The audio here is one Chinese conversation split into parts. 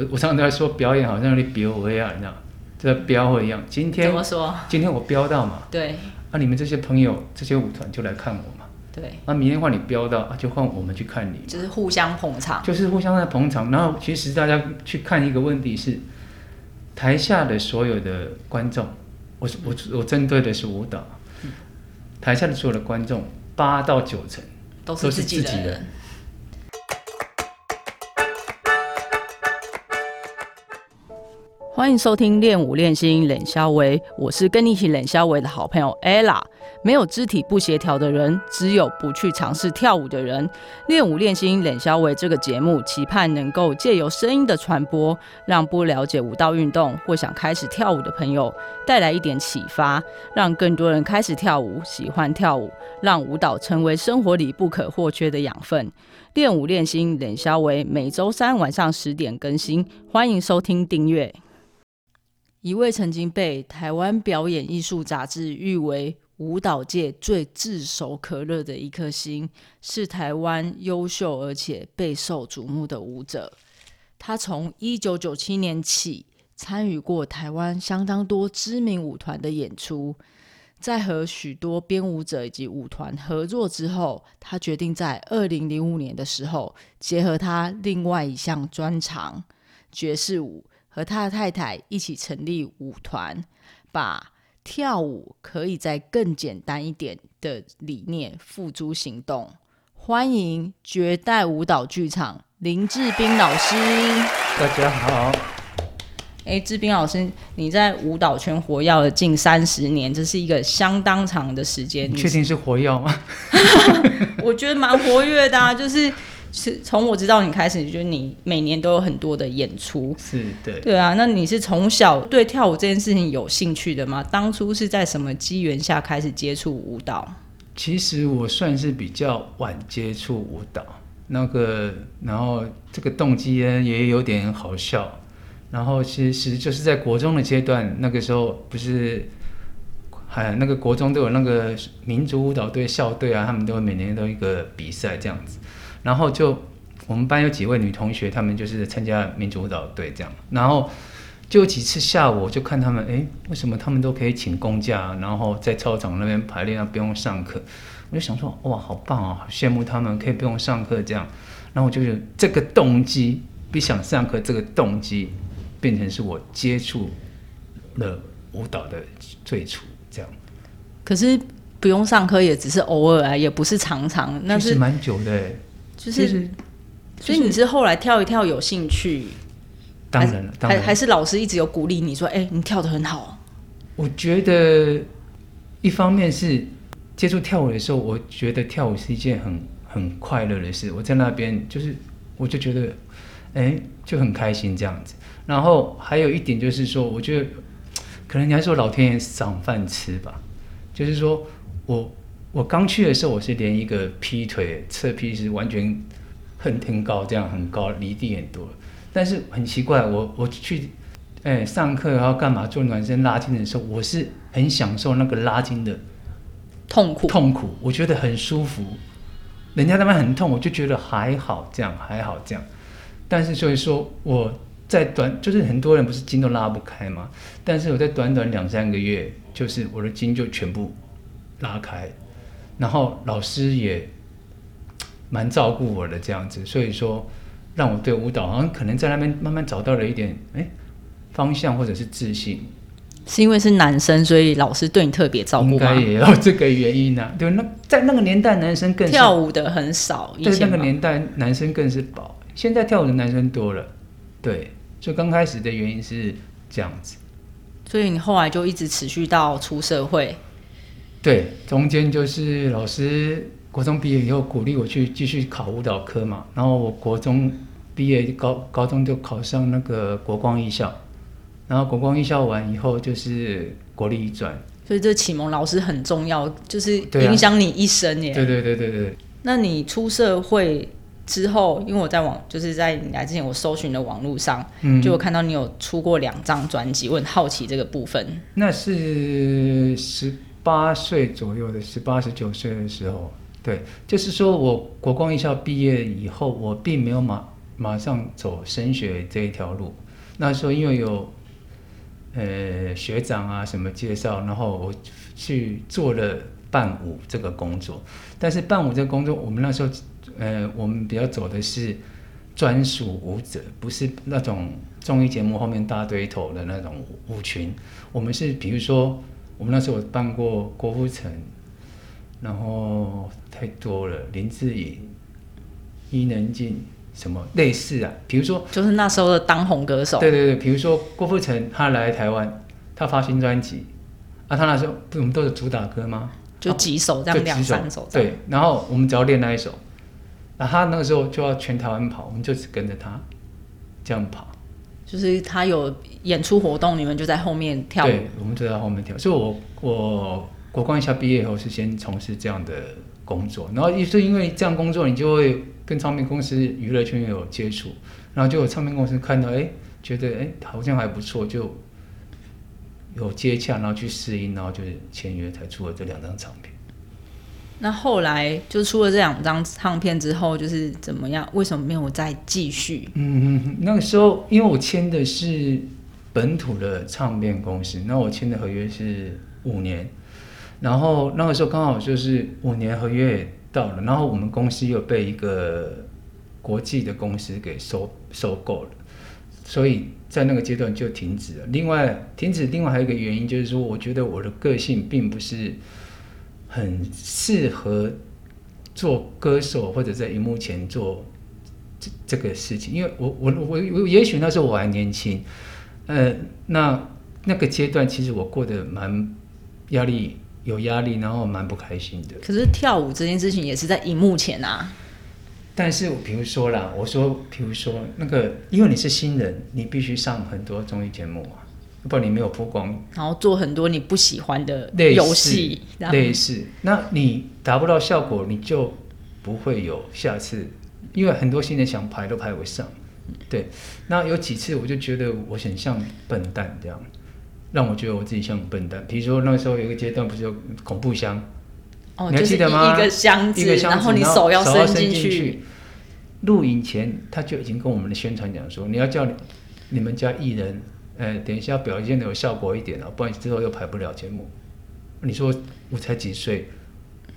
我我常常在说表演好像你飙我一样，你知道，这飙会一样。今天怎么说？今天我飙到嘛，对啊，你们这些朋友这些舞团就来看我嘛，对，那明天换你飙到啊，就换我们去看你，就是互相捧场。就是互相在捧场。然后其实大家去看一个问题是，台下的所有的观众，我是我我针对的是舞蹈，台下的所有的观众八到九成都都是自己人欢迎收听《练舞练心冷肖维》，我是跟你一起冷肖维的好朋友 ella。没有肢体不协调的人，只有不去尝试跳舞的人。练舞练心冷肖维这个节目，期盼能够借由声音的传播，让不了解舞蹈运动或想开始跳舞的朋友带来一点启发，让更多人开始跳舞，喜欢跳舞，让舞蹈成为生活里不可或缺的养分。练舞练心冷肖维每周三晚上十点更新，欢迎收听订阅。一位曾经被台湾表演艺术杂志誉为舞蹈界最炙手可热的一颗星，是台湾优秀而且备受瞩目的舞者。他从一九九七年起参与过台湾相当多知名舞团的演出，在和许多编舞者以及舞团合作之后，他决定在二零零五年的时候，结合他另外一项专长爵士舞。和他的太太一起成立舞团，把跳舞可以在更简单一点的理念付诸行动。欢迎绝代舞蹈剧场林志斌老师。大家好，哎，志斌老师，你在舞蹈圈活跃了近三十年，这是一个相当长的时间。你确定是活跃吗？我觉得蛮活跃的啊，就是是从我知道你开始，就是你每年都有很多的演出。是对，对啊，那你是从小对跳舞这件事情有兴趣的吗？当初是在什么机缘下开始接触舞蹈？其实我算是比较晚接触舞蹈，那个，然后这个动机呢也有点好笑。然后其实就是在国中的阶段，那个时候不是还那个国中都有那个民族舞蹈队校队啊，他们都每年都有一个比赛这样子。然后就我们班有几位女同学，她们就是参加民族舞蹈队这样。然后就有几次下午，我就看她们，哎，为什么她们都可以请公假，然后在操场那边排练啊，不用上课？我就想说，哇，好棒哦，好羡慕他们可以不用上课这样。然后我就觉得这个动机比想上课这个动机，变成是我接触了舞蹈的最初这样。可是不用上课，也只是偶尔啊，也不是常常，那是蛮久的欸，就是，所以你是后来跳一跳有兴趣，当然了，当然还还是老师一直有鼓励你说，哎、你跳的很好。我觉得一方面是接触跳舞的时候，我觉得跳舞是一件很很快乐的事。我在那边就是，我就觉得，哎，就很开心这样子。然后还有一点就是说，我觉得可能你还说老天爷赏饭吃吧，就是说我我刚去的时候，我是连一个劈腿侧劈是完全很很高，这样很高，离地很多。但是很奇怪，我我去哎，上课然后干嘛做暖身拉筋的时候，我是很享受那个拉筋的痛苦，痛苦，我觉得很舒服。人家那边很痛，我就觉得还好，这样还好这样。但是所以说我在短，就是很多人不是筋都拉不开嘛，但是我在短短两三个月，就是我的筋就全部拉开，然后老师也蛮照顾我的这样子，所以说让我对舞蹈好像可能在那边慢慢找到了一点哎方向或者是自信，是因为是男生，所以老师对你特别照应顾吗该？也有这个原因呢、对，那在那个年代，男生更跳舞的很少，以对那个年代，男生更是宝。现在跳舞的男生多了，对，所以刚开始的原因是这样子。所以你后来就一直持续到出社会。对，中间就是老师国中毕业以后鼓励我去继续考舞蹈科嘛，然后我国中毕业高高中就考上那个国光艺校，然后国光艺校完以后就是国立艺专。所以这启蒙老师很重要，就是影响你一生耶。对对对对对，那你出社会之后，因为我在网，就是在你来之前，我搜寻的网络上，嗯，就有看到你有出过两张专辑，我很好奇这个部分。那是十八岁左右的，十八十九岁的时候，对，就是说我国光艺校毕业以后，我并没有马马上走升学这一条路。那时候因为有呃学长啊什么介绍，然后我去做了伴舞这个工作。但是伴舞这个工作，我们那时候呃我们比较走的是专属舞者，不是那种综艺节目后面大堆头的那种舞群。我们是比如说我们那时候办过郭富城，然后太多了林志颖、伊能静。什么类似啊？比如说，就是那时候的当红歌手。对对对，比如说郭富城，他来台湾，他发新专辑，啊，他那时候不我们都是主打歌吗？就几首这样，两三首。对，然后我们只要练那一首，那他那个时候就要全台湾跑，我们就只跟着他这样跑。就是他有演出活动，你们就在后面跳。对，我们就在后面跳。所以我我国光校毕业以后是先从事这样的工作，然后也是因为这样工作，你就会。跟唱片公司、娱乐圈有接触，然后就有唱片公司看到，哎，觉得哎好像还不错，就有接洽，然后去试音，然后就是签约，才出了这两张唱片。那后来就出了这两张唱片之后，就是怎么样？为什么没有再继续？嗯嗯，那个时候因为我签的是本土的唱片公司，那我签的合约是五年，然后那个时候刚好就是五年合约。到了，然后我们公司又被一个国际的公司给收收购了，所以在那个阶段就停止了。另外，停止另外还有一个原因就是说，我觉得我的个性并不是很适合做歌手或者在荧幕前做这这个事情，因为我我我我也许那时候我还年轻，呃，那那个阶段其实我过得蛮压力。有压力，然后蛮不开心的。可是跳舞这件事情也是在荧幕前啊。但是，比如说啦，我说，比如说那个，因为你是新人，你必须上很多综艺节目啊，不然你没有曝光。然后做很多你不喜欢的游戏，类似，那你达不到效果，你就不会有下次。因为很多新人想排都排不上。对，那有几次我就觉得我很像笨蛋这样。让我觉得我自己像笨蛋。比如说那个时候有一个阶段，不是有恐怖箱？哦，你还记得吗？一个箱子，然后你手要伸进去。录影前他就已经跟我们的宣传讲说，你要叫你们家艺人，呃，等一下表现的有效果一点啊，不然之后又排不了节目。你说我才几岁？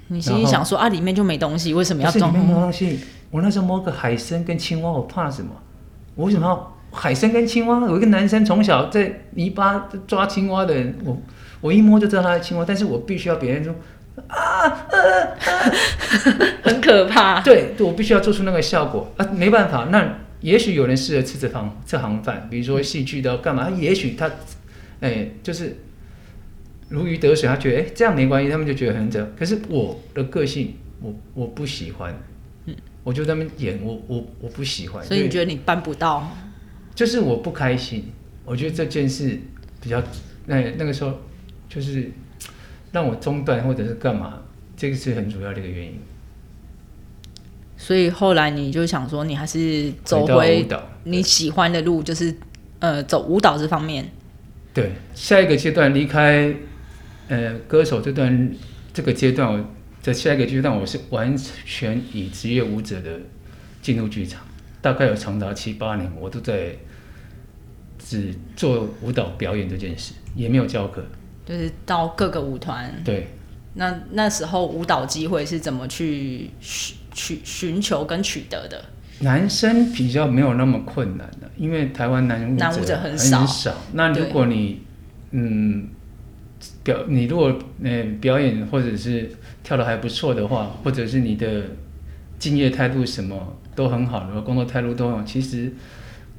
你心里想说啊，里面就没东西，为什么要装？没东西。我那时候摸个海参跟青蛙，我怕什么？我为什么要？海参跟青蛙，有一个男生从小在泥巴抓青蛙的人，我我一摸就知道他是青蛙，但是我必须要别人说啊，很可怕。对，我必须要做出那个效果啊，没办法。那也许有人适合吃这行这行饭，比如说戏剧的干嘛？也许他哎，就是如鱼得水，他觉得哎这样没关系，他们就觉得很这。可是我的个性，我我不喜欢，嗯，我就他们演，我我我不喜欢。所以你觉得你办不到？就是我不开心，我觉得这件事比较那那个时候就是让我中断或者是干嘛，这个是很主要的一个原因。所以后来你就想说，你还是走回你喜欢的路，就是呃走舞蹈这方面。对，下一个阶段离开呃歌手这段这个阶段，我在下一个阶段我是完全以职业舞者的进入剧场。大概有长达七八年，我都在只做舞蹈表演这件事，也没有教课，就是到各个舞团。对，那那时候舞蹈机会是怎么去取寻求跟取得的？男生比较没有那么困难的，因为台湾男舞者很少。那如果你嗯表，你如果嗯表演或者是跳的还不错的话，或者是你的敬业态度什么。都很好的工作态度都很好，其实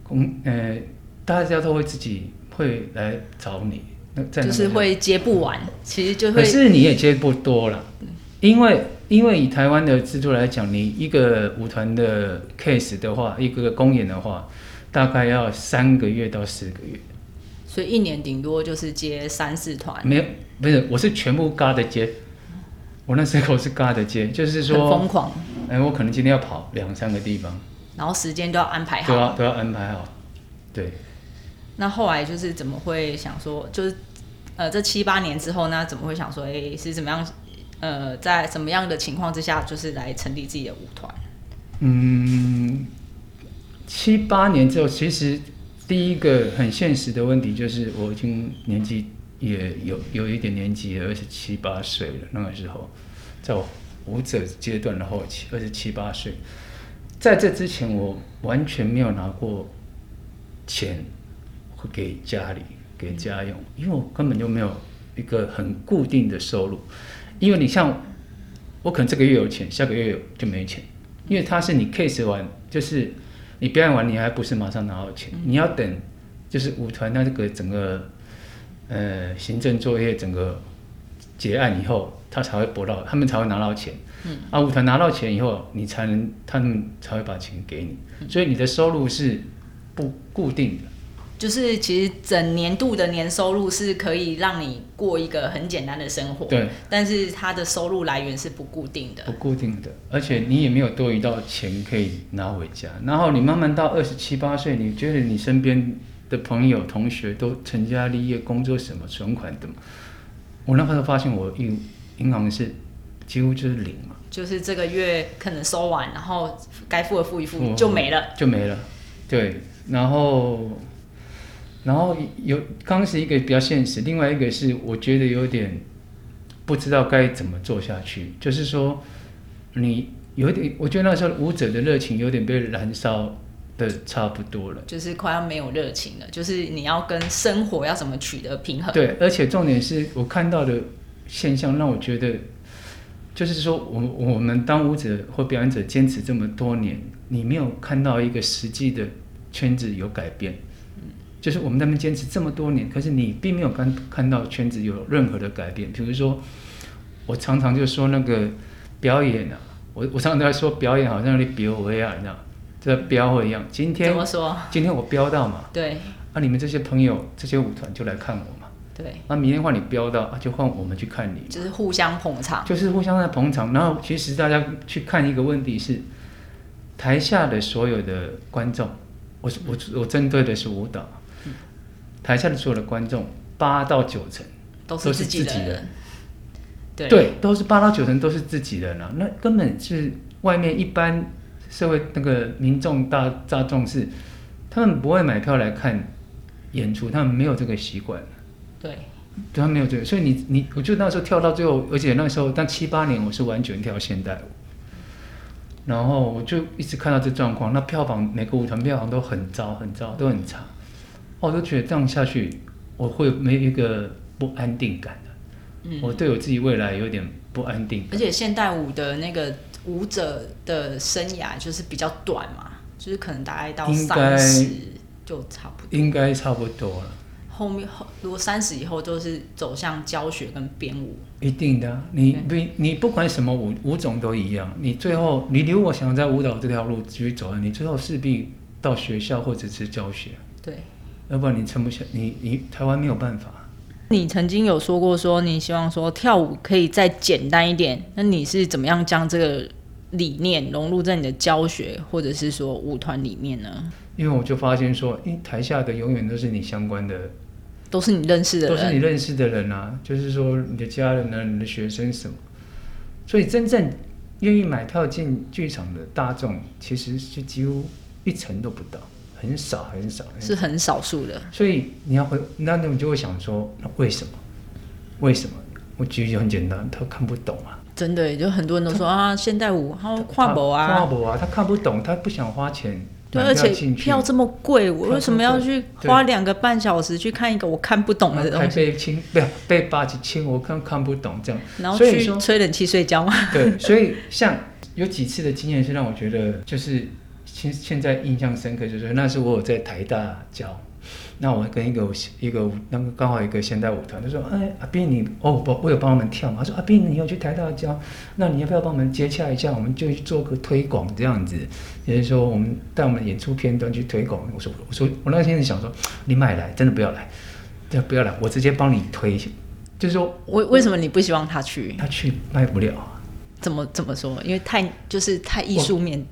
工呃大家都会自己会来找你，那就是会接不完，其实就会。可是你也接不多了，因为因为以台湾的制度来讲，你一个舞团的 case 的话，一个公演的话，大概要三个月到四个月，所以一年顶多就是接三四团。没有，不是，我是全部嘎的接。我那时候是嘎的接，就是说很疯狂。哎，我可能今天要跑两三个地方，然后时间都要安排好，都要都要安排好。对。那后来就是怎么会想说，就是呃，这七八年之后呢，怎么会想说，哎，是怎么样？呃，在什么样的情况之下，就是来成立自己的舞团？嗯，七八年之后，其实第一个很现实的问题就是，我已经年纪也有有一点年纪了，二十七八岁了。那个时候，在我舞者阶段的后期，二十七八岁，在这之前，我完全没有拿过钱给家里给家用，因为我根本就没有一个很固定的收入。因为你像我，可能这个月有钱，下个月有就没钱，因为它是你 case 完，就是你表演完，你还不是马上拿到钱，你要等，就是舞团那这个整个呃行政作业整个结案以后，他才会拨到，他们才会拿到钱。嗯，啊，舞团拿到钱以后，你才能，他们才会把钱给你，所以你的收入是不固定的。就是其实整年度的年收入是可以让你过一个很简单的生活，对，但是它的收入来源是不固定的不。固定的，而且你也没有多余到钱可以拿回家。然后你慢慢到二十七八岁，你觉得你身边的朋友、同学都成家立业、工作什么存款的嘛？我那时候发现我银银行是几乎就是零嘛，就是这个月可能收完，然后该付的付一付付就没了。就没了。对，然后然后有刚是一个比较现实，另外一个是我觉得有点不知道该怎么做下去，就是说你有点，我觉得那时候舞者的热情有点被燃烧的差不多了。就是快要没有热情了，就是你要跟生活要怎么取得平衡？对，而且重点是我看到的现象让我觉得，就是说我我们当舞者或表演者坚持这么多年，你没有看到一个实际的圈子有改变。就是我们在那边坚持这么多年，可是你并没有看看到圈子有任何的改变。比如说，我常常就说那个表演啊，我我常常在说表演好像你表我一样，你知道，这标会一样。今天怎天么说？今天我标到嘛，对啊，你们这些朋友这些舞团就来看我嘛。对，那明天换你标到，啊，就换我们去看你，就是互相捧场。就是互相在捧场。然后其实大家去看一个问题是，台下的所有的观众，我是我我针对的是舞蹈，台下的所有的观众八到九成都都是是自己人人。对。对，都是八到九成都是自己人啊，那根本是外面一般社会那个民众大大众是，他们不会买票来看演出，他们没有这个习惯。对。对他没有这个，所以你你，我就那时候跳到最后，而且那时候但七八年我是完全跳现代舞，然后我就一直看到这状况，那票房每个舞团票房都很糟很糟，都很差，哦我都觉得这样下去我会没有一个不安定感的，嗯我对我自己未来有点不安定，而且现代舞的那个舞者的生涯就是比较短嘛，就是可能大概到三十就差不多。应该差不多了。后面后如果三十以后都是走向教学跟编舞，一定的啊，你不你不管什么舞舞种都一样，你最后你如果想在舞蹈这条路继续走，你最后势必到学校或者是教学，对。要不然你撑不下，你你台湾没有办法。你曾经有说过说你希望说跳舞可以再简单一点，那你是怎么样将这个理念融入在你的教学或者是说舞团里面呢？因为我就发现说，台下的永远都是你相关的，都是你认识的都，是你认识的人啊，就是说你的家人啊，你的学生什么，所以真正愿意买票进剧场的大众，其实是几乎一成都不到，很少很少。是很少数的。所以你要回，那那你就会想说，那为什么？为什么？我举例很简单，他看不懂啊，真的，就很多人都说啊，现代舞还有跨步跨啊，步啊，他看不懂，他不想花钱对，而且票这么贵，我为什么要去花两个半小时去看一个我看不懂的还东西，被亲，不要被八级亲，我看看不懂这样。然后去吹冷气睡觉吗？对，所以像有几次的经验是让我觉得，就是现现在印象深刻，就是那时候我有在台大教，那我跟一个一个那个刚好一个现代舞团，他说：“哎，阿斌你哦不，我有帮他们跳嘛。”他说：“阿斌你要去台大教，那你要不要帮我们接洽一下？我们就去做个推广这样子，也就是说我们带我们演出片段去推广。”我说：“我说我那天想说，你买来真的不要来，对，不要来，我直接帮你推。”就是说为为什么你不希望他去？他去卖不了。怎么怎么说？因为太就是太艺术面，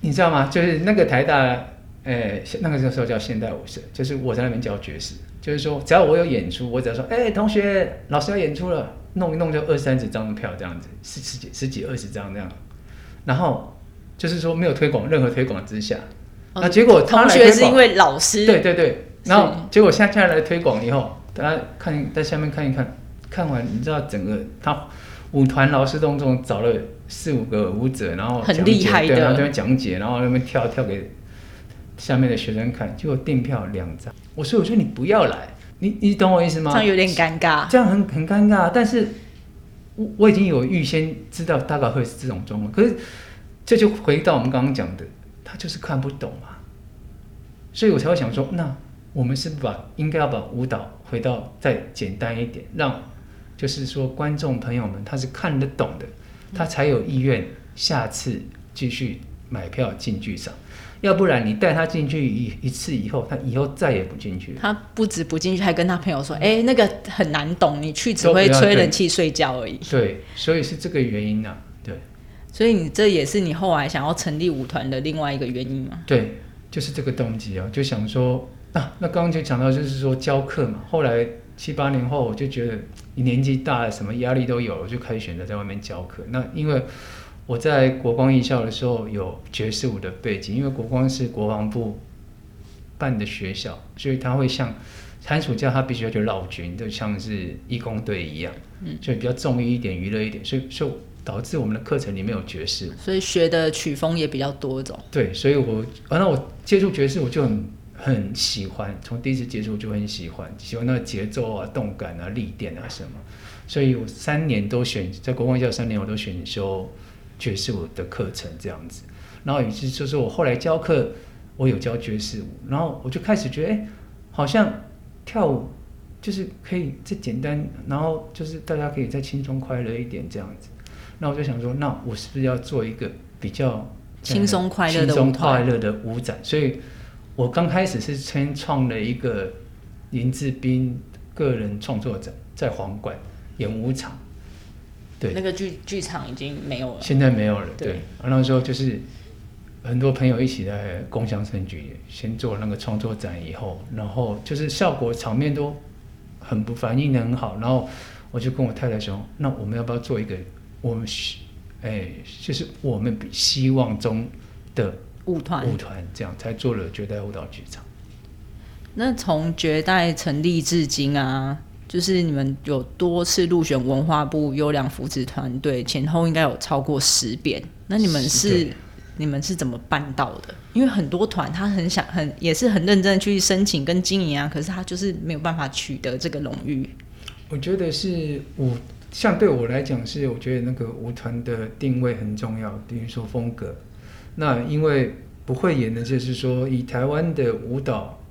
你知道吗？就是那个台大，呃，现那个时候叫现代舞社，就是我在那边教爵士，就是说只要我有演出，我只要说，哎、同学，老师要演出了，弄一弄就二三十张票这样子，十十几十几二十张这样，然后就是说没有推广，任何推广之下，那结果他同学是因为老师。对对对，然后结果下下来推广以后，大家看在下面看一看，看完你知道整个他舞团劳师当中找了四五个舞者，然后很厉害的对，然后这边讲解，然后那边跳跳给下面的学生看，结果订票两张，我说我说你不要来，你你懂我意思吗？这样有点尴尬。这样很很尴尬，但是我我已经有预先知道大概会是这种状况，可是这就回到我们刚刚讲的，他就是看不懂嘛，所以我才会想说，那我们是不是把应该要把舞蹈回到再简单一点，让就是说观众朋友们他是看得懂的，他才有意愿下次继续买票进剧场，要不然你带他进去一一次以后，他以后再也不进去。他不止不进去，还跟他朋友说：“哎、那个很难懂，你去只会吹冷气睡觉而已。对，所以是这个原因啊，对。”所以你这也是你后来想要成立舞团的另外一个原因吗？对，就是这个动机啊，就想说，啊，那刚刚就讲到，就是说教课嘛。后来七八年后，我就觉得你年纪大了，什么压力都有，我就开始选择在外面教课。那因为我在国光艺校的时候有爵士舞的背景，因为国光是国防部办的学校，所以他会像寒暑假他必须要去绕军，就像是义工队一样，嗯，所以比较重一点，娱乐一点，所以所以导致我们的课程里面有爵士舞。所以学的曲风也比较多种。对，所以我，啊，那我接触爵士我就很很喜欢，从第一次接触就很喜欢，喜欢那个节奏啊、动感啊、力点啊什么，所以我三年都选在国光教三年我都选修爵士舞的课程这样子，然后于是就是我后来教课，我有教爵士舞，然后我就开始觉得，哎，好像跳舞就是可以再简单，然后就是大家可以再轻松快乐一点这样子。那我就想说，那我是不是要做一个比较轻松快乐的轻松快乐的舞展？所以我刚开始是先创了一个林志斌个人创作展，在皇冠演舞场。对那个剧剧场已经没有了。现在没有了，对那时候就是很多朋友一起在共享盛举，先做那个创作展以后，然后就是效果场面都很不反应的很好，然后我就跟我太太说，那我们要不要做一个我们希哎，就是我们比希望中的舞团舞团，这样才做了绝代舞蹈剧场。那从绝代成立至今啊，就是你们有多次入选文化部优良扶持团队，前后应该有超过十遍。那你们是你们是怎么办到的？因为很多团他很想很也是很认真的去申请跟经营啊，可是他就是没有办法取得这个荣誉。我觉得是舞，像对我来讲是，我觉得那个舞团的定位很重要，比如说风格。那因为不会演的，就是说以台湾的舞蹈，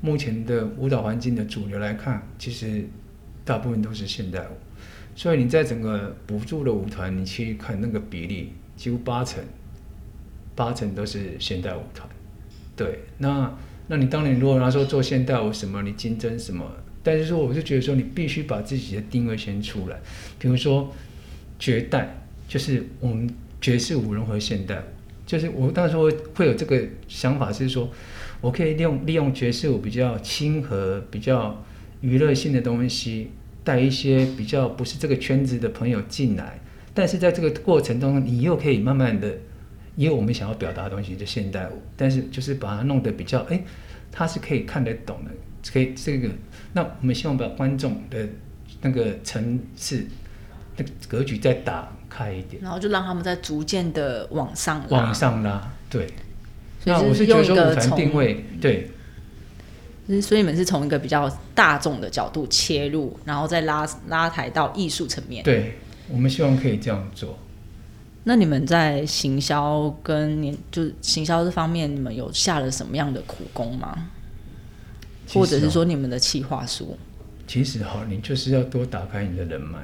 目前的舞蹈环境的主流来看，其实大部分都是现代舞。所以你在整个补助的舞团，你去看那个比例，几乎八成，八成都是现代舞团。对，那那你当年如果拿说做现代舞什么，你竞争什么？但是说，我就觉得说，你必须把自己的定位先出来。比如说，绝代就是我们爵士舞融合现代，就是我当时会会有这个想法，是说我可以利用利用爵士舞比较亲和、比较娱乐性的东西，带一些比较不是这个圈子的朋友进来，但是在这个过程中，你又可以慢慢的，因为我们想要表达的东西就现代舞，但是就是把它弄得比较，哎，他是可以看得懂的，可以这个，那我们希望把观众的那个层次、那个格局再打开一点，然后就让他们在逐渐的往上拉往，上拉，对。所以就那我是觉得用一个说舞团定位，对，所以你们是从一个比较大众的角度切入，然后再拉拉抬到艺术层面。对，我们希望可以这样做。那你们在行销跟年就是行销这方面，你们有下了什么样的苦功吗？或者是哦说你们的企划书？其实哈，你就是要多打开你的人脉。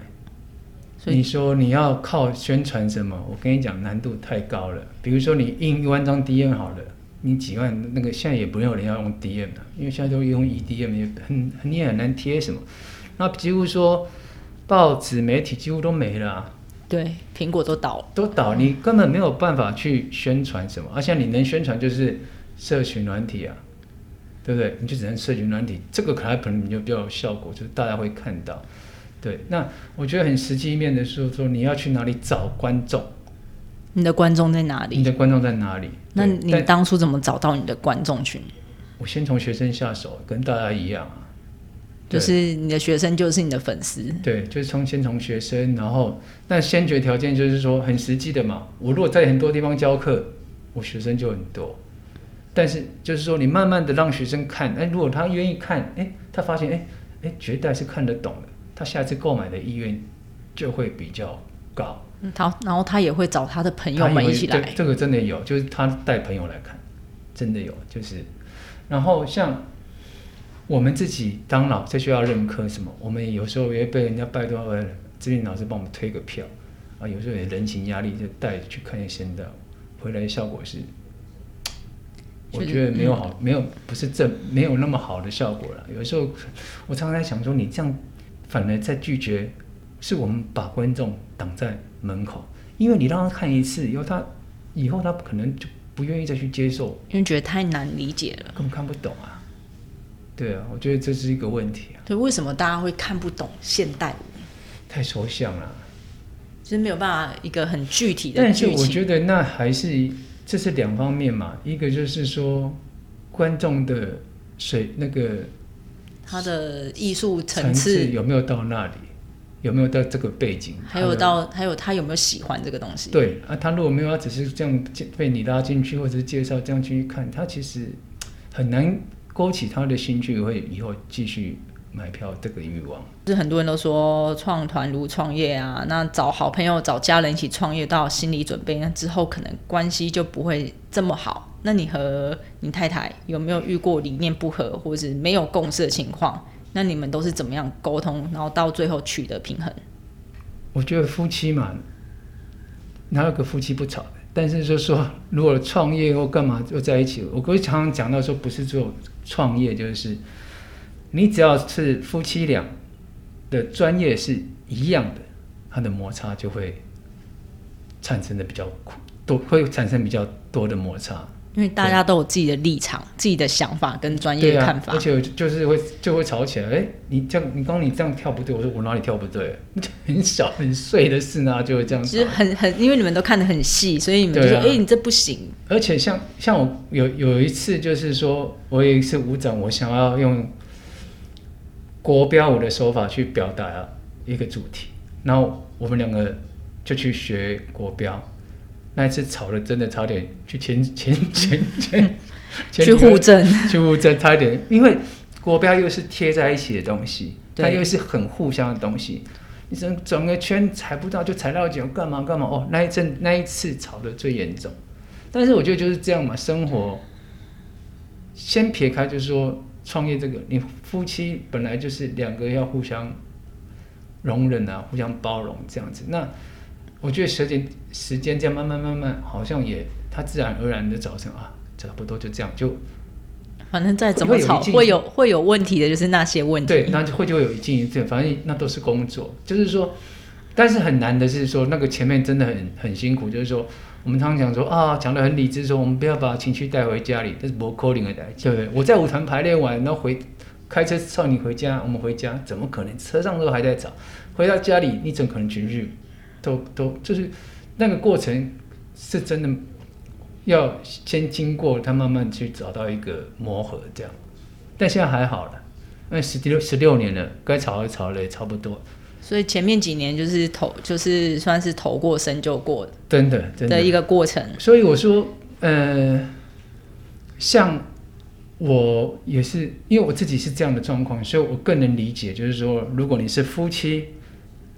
所以你说你要靠宣传什么？我跟你讲，难度太高了。比如说你印一万张 DM 好了，你几万那个现在也不用人要用 DM 了，因为现在都用 EDM，也很很你也很难贴什么。那几乎说报纸媒体几乎都没了啊、对，苹果都倒了。都倒，你根本没有办法去宣传什么，而且你能宣传就是社群软体啊，对不对？你就只能社群软体，这个可能可能你就比较有效果，就是大家会看到。对，那我觉得很实际一面的是说，你要去哪里找观众，你的观众在哪里？你的观众在哪里？那你当初怎么找到你的观众群？我先从学生下手，跟大家一样啊。就是你的学生就是你的粉丝，对，就是从先从学生，然后那先决条件就是说很实际的嘛。我如果在很多地方教课，我学生就很多。但是就是说，你慢慢的让学生看，哎，如果他愿意看，哎，他发现，哎，哎，绝代是看得懂的，他下次购买的意愿就会比较高。嗯他然后他也会找他的朋友们一起来对，这个真的有，就是他带朋友来看，真的有，就是，然后像我们自己当老在学校任课什么，我们有时候也被人家拜托，呃，志愿老师帮我们推个票，啊，有时候也人情压力就带去看一些的，回来的效果是，我觉得没有好，没有不是正没有那么好的效果了。有时候我常常在想说，你这样反而在拒绝，是我们把观众挡在门口，因为你让他看一次以后，他以后他可能就不愿意再去接受，因为觉得太难理解了。根本看不懂啊。对啊，我觉得这是一个问题啊，对，为什么大家会看不懂现代舞？太抽象了。就是没有办法一个很具体的但是。我觉得那还是这是两方面嘛，一个就是说观众的水那个他的艺术层层次，次有没有到那里，有没有到这个背景，还有到还有他有没有喜欢这个东西？对啊，他如果没有，他只是这样被你拉进去，或者是介绍这样进去看，他其实很难勾起他的兴趣，会以后继续买票这个欲望。就是很多人都说创团如创业啊，那找好朋友、找家人一起创业到心理准备，那之后可能关系就不会这么好。那你和你太太有没有遇过理念不合或者是没有共识的情况？那你们都是怎么样沟通，然后到最后取得平衡？我觉得夫妻嘛，哪有个夫妻不吵的？但是就是说，如果创业或干嘛就在一起，我会常常讲到说，不是做创业，就是你只要是夫妻俩的专业是一样的，它的摩擦就会产生的比较多，会产生比较多的摩擦。因为大家都有自己的立场、自己的想法跟专业看，法。而且就是会就会吵起来。哎，你这样，你刚刚你这样跳不对，我说我哪里跳不对？很小很碎的事呢，就会这样吵。其实很很，因为你们都看得很细，所以你们就说：“对啊哎、你这不行。而且像像我有有一次就是说，我有一次舞展，我想要用国标舞的手法去表达一个主题，然后我们两个就去学国标。那一次吵的真的差点去前 前前前前去互证，去互证，差一点，因为国标又是贴在一起的东西，它又是很互相的东西。你整整个圈踩不到就踩到脚，干嘛干嘛哦？那一阵那一次吵的最严重，但是我觉得就是这样嘛，生活先撇开，就是说创业这个，你夫妻本来就是两个要互相容忍啊，互相包容这样子。那我觉得时间时间这样慢慢慢慢，好像也它自然而然的造成啊，差不多就这样就反正再怎么吵，会有会有会有问题的，就是那些问题。对，那就会就会有一进一退，反正那都是工作，就是说，但是很难的是说那个前面真的很很辛苦，就是说我们常常讲说啊，讲的很理智，说我们不要把情绪带回家里，但是不扣零的代，对不对？我在舞团排练完，然后回开车送你回家，我们回家怎么可能车上都还在吵，回到家里你怎么可能情绪都都就是那个过程是真的要先经过他慢慢去找到一个磨合这样，但现在还好了。那十六十六年了，该吵的吵了也差不多，所以前面几年就是投，就是算是投过身就过真的真的的一个过程。所以我说，呃，像我也是，因为我自己是这样的状况，所以我更能理解，就是说，如果你是夫妻，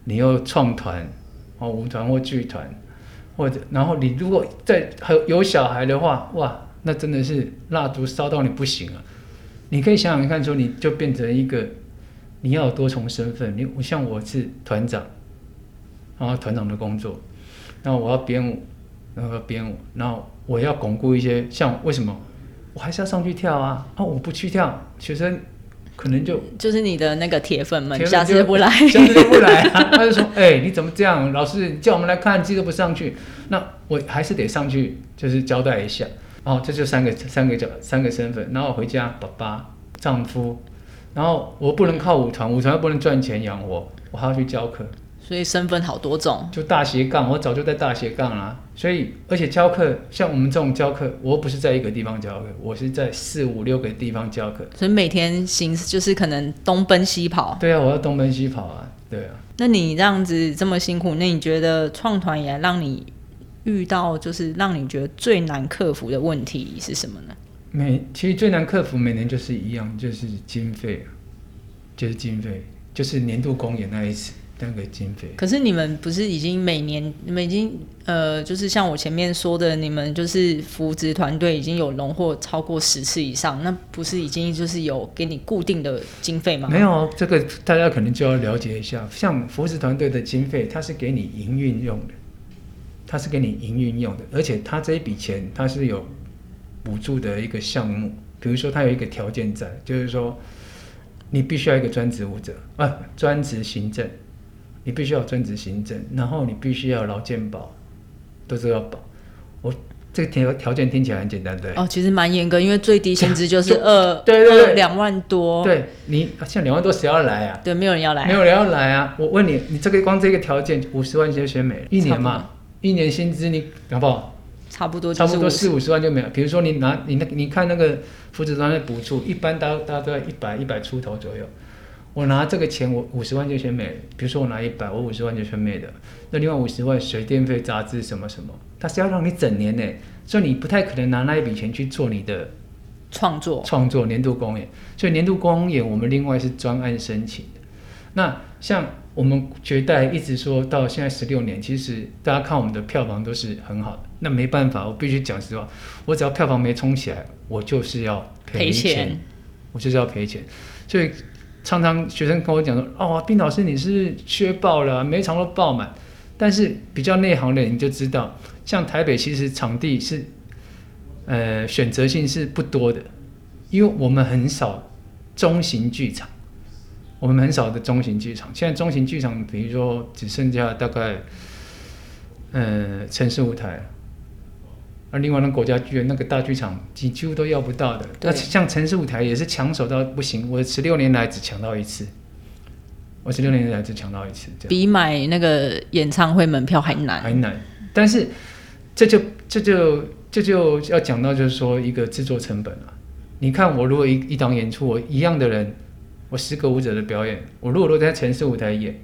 你又创团哦，舞团或剧团，或者然后你如果在还有小孩的话，哇，那真的是蜡烛烧到你不行了。你可以想想看，说你就变成一个，你要有多重身份。你我像我是团长，然后团长的工作，然后我要编舞，然后编舞，然后我要巩固一些，像为什么我还是要上去跳啊？啊，我不去跳，学生可能就就是你的那个铁粉们，下次不来。下次就不来啊。他就说：“哎、你怎么这样？老师叫我们来看，记得不上去，那我还是得上去，就是交代一下。哦，这就三个三个角三个身份，然后回家爸爸、丈夫，然后我不能靠舞团，舞团又不能赚钱养我，我还要去教课。所以身份好多种。就大斜杠，我早就在大斜杠啦。所以而且教课，像我们这种教课，我又不是在一个地方教课，我是在四五六个地方教课。所以每天行就是可能东奔西跑。对啊，我要东奔西跑啊，对啊。那你这样子这么辛苦，那你觉得创团以来让你遇到就是让你觉得最难克服的问题是什么呢？每其实最难克服每年就是一样，就是经费，就是经费，就是年度公演那一次那个经费。可是你们不是已经每年你们已经呃，就是像我前面说的，你们就是扶植团队已经有荣获超过十次以上，那不是已经就是有给你固定的经费吗？没有，这个大家可能就要了解一下。像扶植团队的经费，它是给你营运用的，它是给你营运用的，而且它这一笔钱它是有补助的一个项目。比如说，它有一个条件在，就是说你必须要一个专职舞者啊，专职行政，你必须要有专职行政，然后你必须要有劳健保，都是要保。我这个条条件听起来很简单，对？哦，其实蛮严格，因为最低薪资就是二 对对两万多，对你像两万多谁要来啊？对，没有人要来，没有人要来啊！我问你，你这个光这个条件五十万就选美了，一年嘛，一年薪资你好不好？差不多就是50差不多四五十万就没有。比如说你拿你那你看那个扶持团的补助，一般大家大家都在一百一百出头左右。我拿这个钱，我五十万就选美了。比如说我拿一百，我五十万就全没的。那另外五十万水电费、杂志什么什么，它是要让你整年呢，所以你不太可能拿那一笔钱去做你的创作，创作年度公演，所以年度公演我们另外是专案申请的。那像我们绝代一直说到现在十六年，其实大家看我们的票房都是很好的。那没办法，我必须讲实话，我只要票房没冲起来，我就是要赔钱，钱我就是要赔钱。所以常常学生跟我讲说：“哦，冰老师你是缺爆了，每场都爆满。”但是比较内行的人就知道，像台北其实场地是呃选择性是不多的，因为我们很少中型剧场，我们很少的中型剧场。现在中型剧场，比如说只剩下大概呃城市舞台，而另外那国家剧院那个大剧场，几几乎都要不到的。那像城市舞台也是抢手到不行，我十六年来只抢到一次，我十六年来只抢到一次，这样。比买那个演唱会门票还难。还难。但是这就这就这就要讲到就是说一个制作成本啊。你看我如果一一档演出，我一样的人，我十个舞者的表演，我如果都在城市舞台演，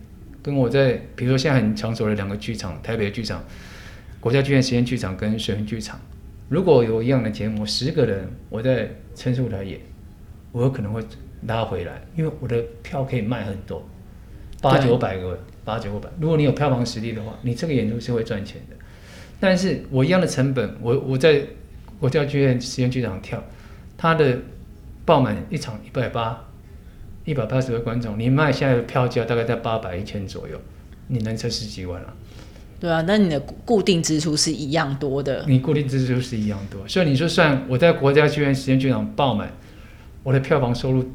跟我在比如说现在很抢手的两个剧场，台北的剧场、国家剧院实验剧场跟水源剧场，如果有一样的节目，十个人我在城市舞台演，我有可能会拉回来，因为我的票可以卖很多，八九百个，八九百。如果你有票房实力的话，你这个演出是会赚钱的。但是我一样的成本，我我在国家剧院实验剧场跳，它的爆满一场一百八，一百八十个观众，你卖现在的票价大概在八百一千左右，你能挣十几万了、对啊，那你的固定支出是一样多的。你固定支出是一样多，所以你说算我在国家剧院时间剧场爆满，我的票房收入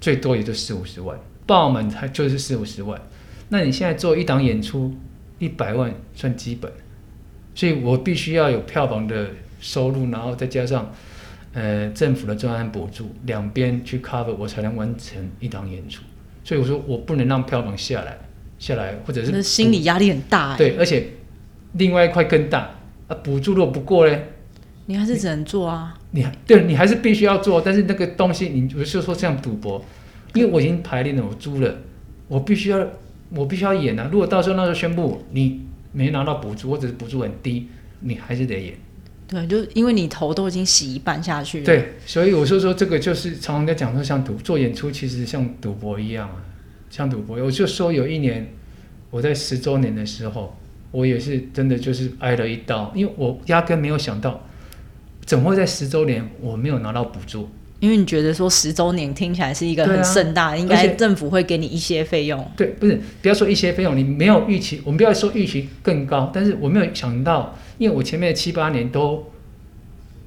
最多也就四五十万，爆满才就是四五十万。那你现在做一档演出一百万算基本，所以我必须要有票房的收入，然后再加上呃政府的专案补助，两边去 cover 我才能完成一档演出。所以我说我不能让票房下来，下来或者是那心理压力很大、欸。，对，而且另外一块更大啊，补助如果不过呢，你还是只能做啊。你还对你还是必须要做，但是那个东西你不是说像赌博，因为我已经排练了，我租了，我必须要我必须要演啊。如果到时候那时候宣布你没拿到补助，或者是补助很低，你还是得演。对，就因为你头都已经洗一半下去了。，对，所以我就说这个就是常常在讲说像赌做演出，其实像赌博一样啊，像赌博。我就说有一年我在十周年的时候，我也是真的就是挨了一刀，因为我压根没有想到，怎么会在十周年我没有拿到补助？因为你觉得说十周年听起来是一个很盛大，应该政府会给你一些费用。对，不是不要说一些费用，你没有预期，我们不要说预期更高，但是我没有想到，因为我前面的七八年都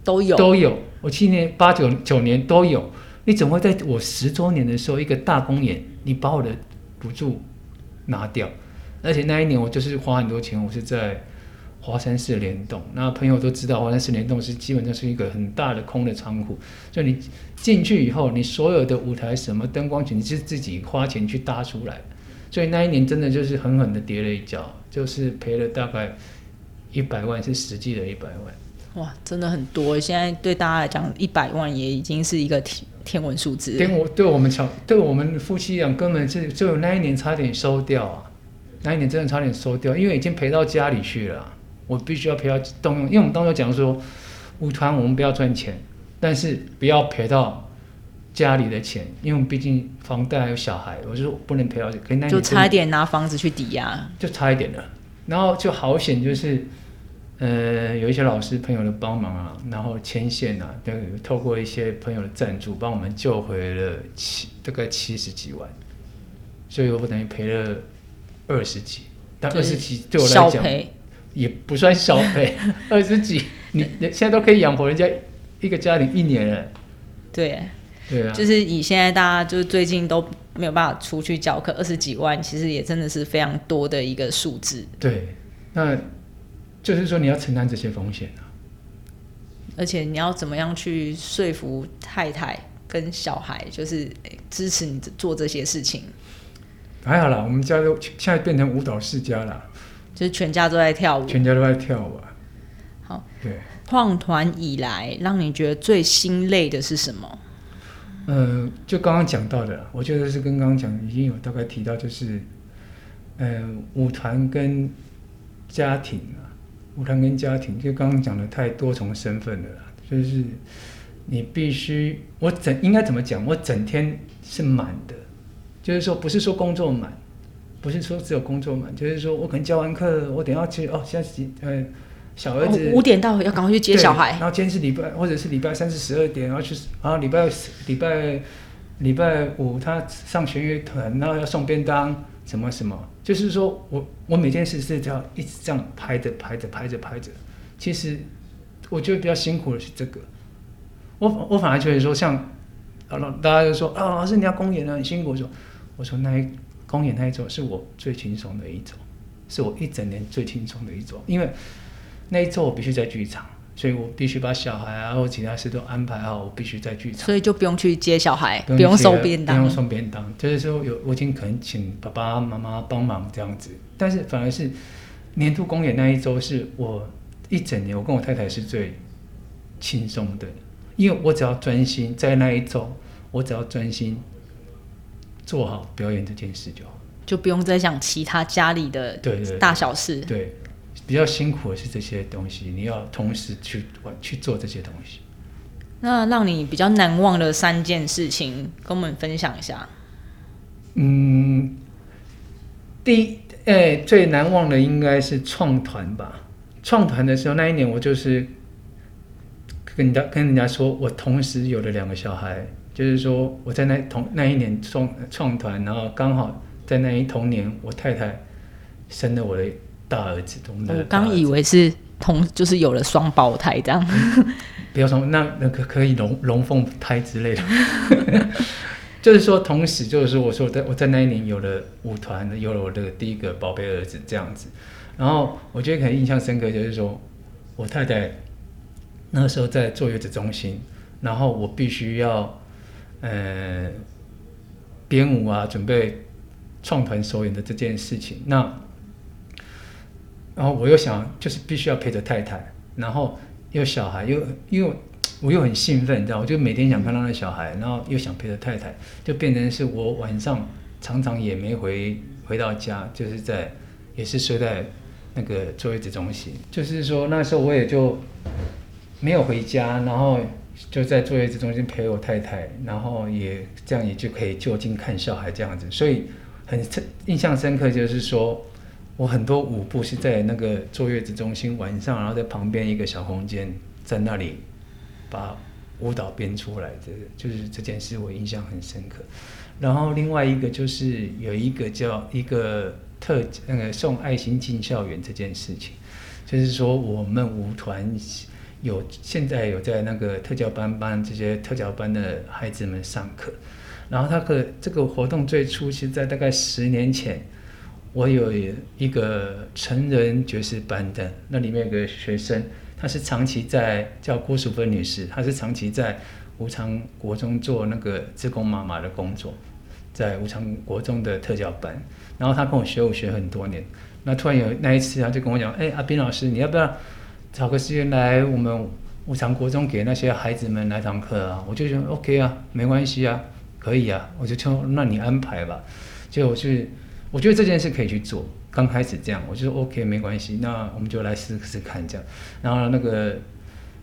都有，都有，我七年八九九年都有，你怎么会在我十周年的时候一个大公演，你把我的补助拿掉？而且那一年我就是花很多钱，我是在华山市联动，那朋友都知道华山市联动是基本上是一个很大的空的仓库，就你进去以后，你所有的舞台什么灯光群，是自己花钱去搭出来，所以那一年真的就是狠狠的跌了一跤，就是赔了大概一百万，是实际的一百万。哇，真的很多！现在对大家来讲，一百万也已经是一个天天文数字。对我对我们小对我们夫妻俩根本是就那一年差点收掉啊，那一年真的差点收掉，因为已经赔到家里去了。我必须要赔到动用，因为我们当时讲说，舞团我们不要赚钱，但是不要赔到家里的钱，因为我们毕竟房贷还有小孩，我就说不能赔到。可那就差一点拿房子去抵押，就差一点了。然后就好险，就是。呃，有一些老师朋友的帮忙啊，然后牵线啊，都透过一些朋友的赞助，帮我们救回了七大概七十几万，所以我等于赔了二十几，但二十几对我来讲也不算小赔，二十几你现在都可以养活人家一个家庭一年了。对，对啊，就是以现在大家就是最近都没有办法出去教课，二十几万其实也真的是非常多的一个数字。对，那。就是说你要承担这些风险啊，而且你要怎么样去说服太太跟小孩，就是支持你做这些事情。还好啦，我们家都现在变成舞蹈世家了，就是全家都在跳舞，全家都在跳舞。好，对。创团以来，让你觉得最心累的是什么？嗯，就刚刚讲到的，我觉得是跟刚刚讲已经有大概提到，就是，嗯，舞团跟家庭。舞团跟家庭，就刚刚讲的太多重身份了，就是你必须，我整应该怎么讲？我整天是满的，就是说不是说工作满，不是说只有工作满，就是说我可能教完课，我等下去哦，现在几呃小儿子五点到要赶快去接小孩，然后今天是礼拜或者是礼拜三是十二点，然后去然后礼拜礼拜礼拜五他上学乐团，然后要送便当。什么什么，就是说我我每件事是这样一直这样拍着拍着拍着拍着，其实我觉得比较辛苦的是这个，我我反而觉得说像，啊大家就说啊老师你要公演啊很辛苦，说我说那一公演那一周是我最轻松的一周，是我一整年最轻松的一周，因为那一周我必须在剧场。所以我必须把小孩啊或其他事都安排好，我必须在剧场。所以就不用去接小孩，不用收便当，不用送便当。就是说有我已经可能请爸爸妈妈帮忙这样子，但是反而是年度公演那一周是我一整年，我跟我太太是最轻松的，因为我只要专心在那一周，我只要专心做好表演这件事就好，就不用再想其他家里的对对大小事。对。比较辛苦的是这些东西，你要同时去去做这些东西。那让你比较难忘的三件事情，跟我们分享一下。嗯，第一，哎，最难忘的应该是创团吧。创团的时候，那一年我就是跟人家跟人家说，我同时有了两个小孩，就是说我在那同那一年创创团，然后刚好在那一同年，我太太生了我的。大儿子，我刚以为是同，就是有了双胞胎这样。不要说那那个可以龙龙凤胎之类的，就是说同时就是说我说我在我在那一年有了舞团，有了我的第一个宝贝儿子这样子。然后我觉得可能印象深刻就是说我太太那个时候在坐月子中心，然后我必须要呃编舞啊，准备创团首演的这件事情。那然后我又想，就是必须要陪着太太，然后又小孩，又因为我又很兴奋，你知道，我就每天想看到那小孩，然后又想陪着太太，就变成是我晚上常常也没回回到家，就是在也是睡在那个坐月子中心，就是说那时候我也就没有回家，然后就在坐月子中心陪我太太，然后也这样也就可以就近看小孩这样子，所以很印象深刻，就是说。我很多舞步是在那个坐月子中心晚上，然后在旁边一个小空间，在那里把舞蹈编出来的，就是这件事我印象很深刻。然后另外一个就是有一个叫一个特那个送爱心进校园这件事情，就是说我们舞团有现在有在那个特教班帮这些特教班的孩子们上课，然后他的这个活动最初是在大概十年前。我有一个成人爵士班的，那里面有个学生，她是长期在叫郭淑芬女士，她是长期在无常国中做那个自工妈妈的工作，在五常国中的特教班，然后她跟我学舞学很多年。那突然有那一次，她就跟我讲：“哎，阿斌老师，你要不要找个时间来我们五常国中给那些孩子们来堂课啊？”我就说：“OK 啊，没关系啊，可以啊。”我就说：“那你安排吧。”就我是我觉得这件事可以去做。刚开始这样，我就说 OK 没关系，那我们就来试试看这样。然后那个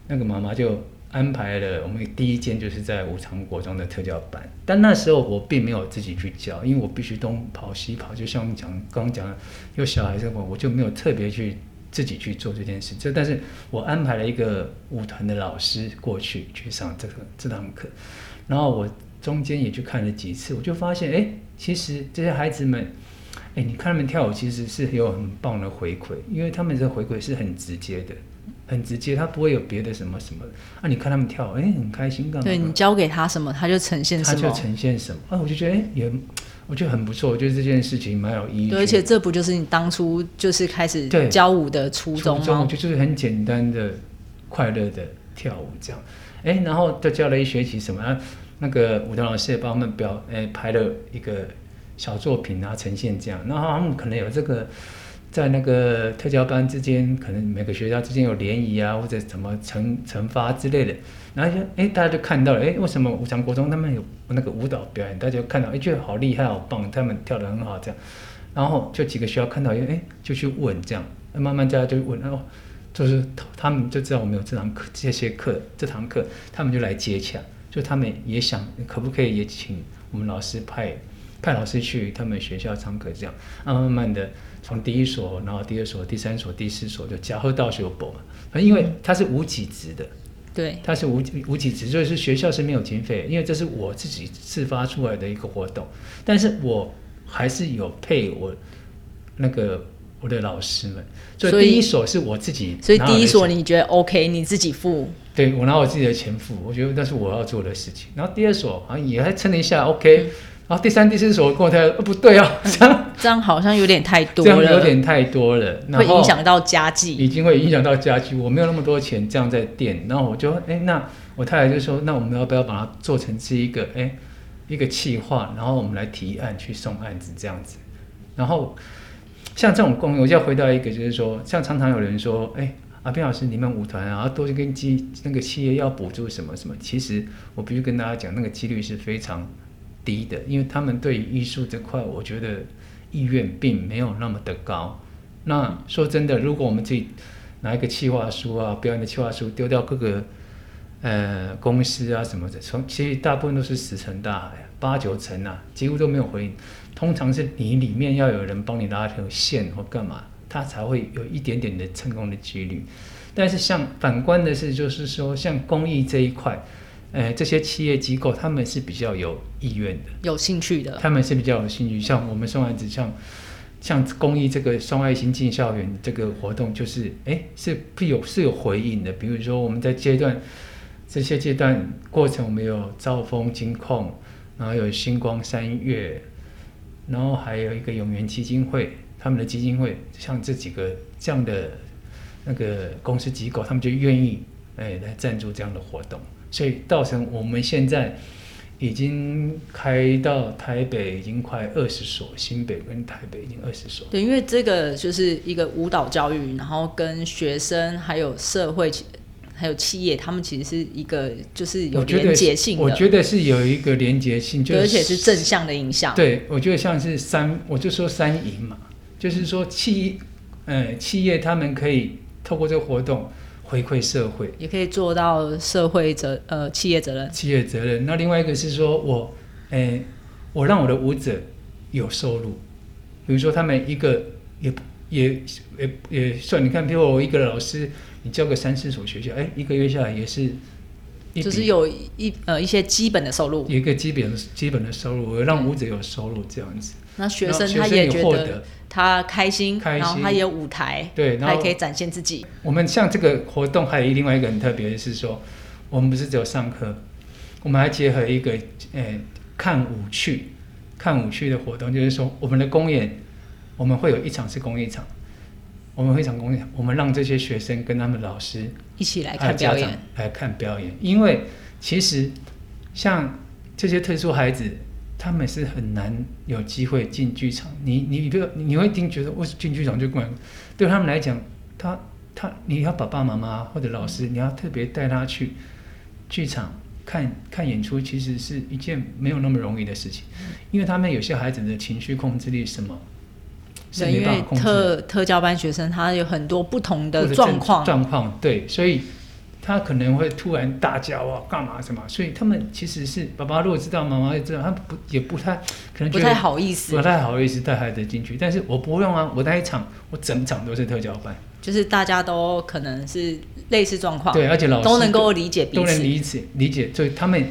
那个妈妈就安排了我们第一间就是在五常国中的特教班，但那时候我并没有自己去教，因为我必须东跑西跑，就像讲刚刚讲的有小孩生活，我就没有特别去自己去做这件事。这但是我安排了一个舞团的老师过去去上这个这堂课，然后我中间也去看了几次，我就发现哎，其实这些孩子们。哎，你看他们跳舞，其实是有很棒的回馈，因为他们的回馈是很直接的，很直接，他不会有别的什么什么。啊，你看他们跳，哎，很开心，干嘛？对你教给他什么，他就呈现什么。他就呈现什么啊？我就觉得，哎，也我觉得很不错，我觉得这件事情蛮有意义。对，而且这不就是你当初就是开始教舞的初衷吗？我就是很简单的、快乐的跳舞这样。哎，然后就教了一学期什么啊？那个舞蹈老师也帮他们表，哎，拍了一个。小作品啊，呈现这样，然后他们可能有这个，在那个特教班之间，可能每个学校之间有联谊啊，或者什么惩惩罚之类的，然后就哎，大家就看到了，哎，为什么五常国中他们有那个舞蹈表演，大家就看到，哎，觉得好厉害，好棒，他们跳得很好，这样，然后就几个学校看到，哎，就去问这样，慢慢大家就问，然后就是他们就知道我们有这堂课，这些课，这堂课，他们就来接洽，就他们也想可不可以也请我们老师派。派老师去他们学校上课，这样，慢慢慢的从第一所，然后第二所、第三所、第四所就加贺到修博嘛。因为他是无几职的，对，他是无无几职，所以是学校是没有经费，因为这是我自己自发出来的一个活动，但是我还是有配我那个我的老师们，所以第一所是我自己，所以第一所你觉得 OK，你自己付，对我拿我自己的钱付，我觉得那是我要做的事情。然后第二所好像也还撑了一下，OK。然后第三、第四所跟我太太，不对哦，这样这样好像有点太多了，这样有点太多了，会影响到家计，已经会影响到家计。我没有那么多钱这样在垫，然后我就哎，那我太太就说，那我们要不要把它做成是一个哎一个企划，然后我们来提案去送案子这样子。然后像这种公益，我就要回到一个，就是说，像常常有人说，哎，阿斌老师，你们舞团啊，都是跟机那个企业要补助什么什么，其实我必须跟大家讲，那个几率是非常。低的，因为他们对艺术这块，我觉得意愿并没有那么的高。那说真的，如果我们自己拿一个企划书啊，表演的企划书丢掉各个呃公司啊什么的，从其实大部分都是石沉大海，八九成啊，几乎都没有回应。通常是你里面要有人帮你拉条线或干嘛，它才会有一点点的成功的几率。但是像反观的是，就是说像公益这一块。呃，这些企业机构他们是比较有意愿的，有兴趣的，他们是比较有兴趣。像我们送孩子，像像公益这个双爱心进校园这个活动，就是哎是是有是有回应的。比如说我们在阶段这些阶段过程，我们有兆丰金控，然后有星光三月，然后还有一个永源基金会，他们的基金会，像这几个这样的那个公司机构，他们就愿意哎来赞助这样的活动。所以造成我们现在已经开到台北已经快二十所，新北跟台北已经二十所。对，因为这个就是一个舞蹈教育，然后跟学生还有社会还有企业，他们其实是一个就是有连结性的。我觉得是有一个连结性，就而且是正向的影响。对，我觉得像是三，我就说三赢嘛，就是说企，呃，企业他们可以透过这个活动。回馈社会，也可以做到社会责呃企业责任。企业责任。那另外一个是说，我诶，我让我的舞者有收入，比如说他们一个也也也也算，你看，比如我一个老师，你教个三四所学校，哎，一个月下来也是，就是有一呃一些基本的收入，一个基本基本的收入，我让舞者有收入这样子。那学生他也觉得他开心，然后他也有舞台，对，然后还可以展现自己。我们像这个活动还有另外一个很特别的是说，我们不是只有上课，我们还结合一个呃看舞趣、看舞趣的活动，就是说我们的公演，我们会有一场是公益场，我们会场公演，我们让这些学生跟他们老师一起来看表演，来看表演，因为其实像这些特殊孩子。他们是很难有机会进剧场。你你不你会听觉得我进剧场就管，对他们来讲，他他你要爸爸妈妈或者老师，你要特别带他去剧场看看演出，其实是一件没有那么容易的事情，因为他们有些孩子的情绪控制力什么。是对，因为特特教班学生他有很多不同的状况，状况对，所以他可能会突然大叫啊，干嘛什么，所以他们其实是爸爸如果知道，妈妈也知道，他不也不太可能不太好意思不，太好意思带孩子进去，但是我不用啊，我那一场我整场都是特教班，就是大家都可能是类似状况，对，而且老师都能够理解彼都能。理解理解，所以他们，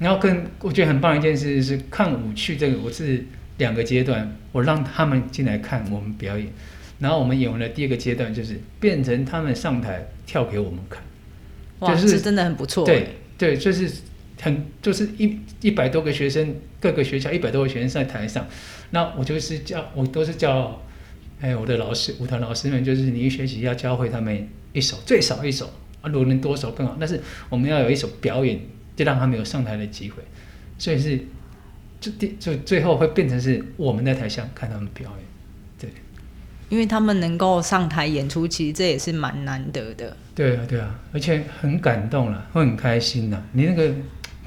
然后跟我觉得很棒一件事是看舞剧这个，我是两个阶段，我让他们进来看我们表演，然后我们演完了第二个阶段就是变成他们上台跳给我们看。哇，就是真的很不错。对对，就是很就是一一百多个学生，各个学校一百多个学生在台上，那我就是叫我都是叫，哎，我的老师舞团老师们就是你一学期要教会他们一首，最少一首啊，如果能多首更好，但是我们要有一首表演，就让他们有上台的机会，所以是就第就最后会变成是我们在台下看他们表演。因为他们能够上台演出，其实这也是蛮难得的。对啊，对啊，而且很感动了，会很开心的。你那个，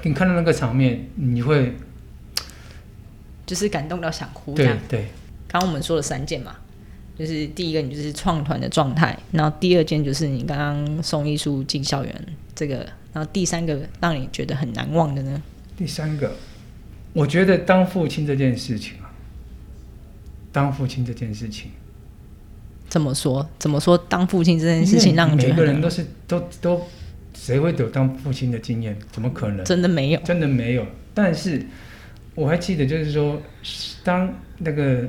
你看到那个场面，你会 就是感动到想哭对。对刚刚我们说了三件嘛，就是第一个你就是创团的状态，然后第二件就是你刚刚送艺术进校园这个，然后第三个让你觉得很难忘的呢？第三个，我觉得当父亲这件事情啊，当父亲这件事情，怎么说？怎么说？当父亲这件事情让你觉每得每个人都是都都，谁会有当父亲的经验？怎么可能？真的没有。真的没有。但是我还记得，就是说，当那个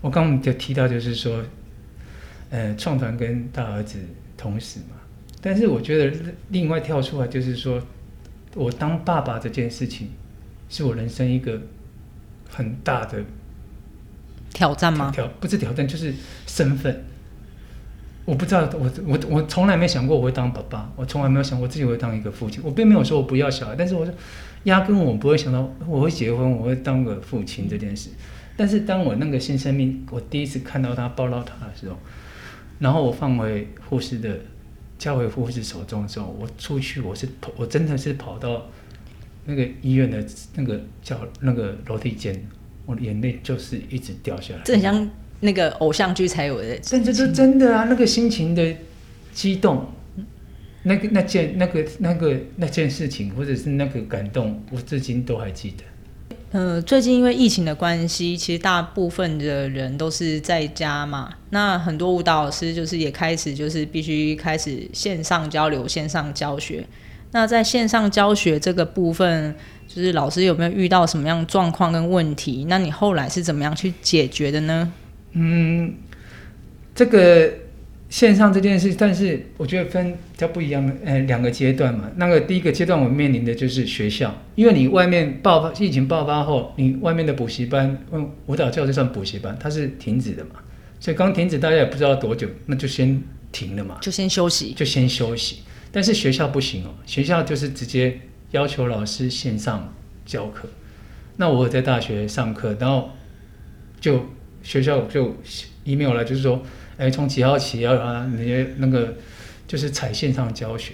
我刚刚就提到，就是说，呃，创团跟大儿子同时嘛。但是我觉得另外跳出来，就是说我当爸爸这件事情，是我人生一个很大的挑战吗？挑不是挑战，就是身份。我不知道，我我我从来没想过我会当爸爸，我从来没有想过自己会当一个父亲。我并没有说我不要小孩，但是我说压根我不会想到我会结婚，我会当个父亲这件事。但是当我那个新生命，我第一次看到他抱到他的时候，然后我放回护士的交回护士手中的时候，我出去我是跑，我真的是跑到那个医院的那个叫那个楼梯间，我的眼泪就是一直掉下来。这很像那个偶像剧才有的。但这是真的啊，那个心情的激动，那个那件那个那个那件事情，或者是那个感动，我至今都还记得。呃，最近因为疫情的关系，其实大部分的人都是在家嘛。那很多舞蹈老师就是也开始就是必须开始线上交流、线上教学。那在线上教学这个部分，就是老师有没有遇到什么样状况跟问题？那你后来是怎么样去解决的呢？嗯，这个线上这件事，但是我觉得分比较不一样的，呃，两个阶段嘛。那个第一个阶段，我面临的就是学校，因为你外面爆发疫情爆发后，你外面的补习班，嗯，舞蹈教室算补习班，它是停止的嘛，所以刚停止，大家也不知道多久，那就先停了嘛。就先休息。就先休息。但是学校不行哦，学校就是直接要求老师线上教课。那我有在大学上课，然后就学校就 email 来，就是说，哎，从几号起要啊，你的那个就是采线上教学。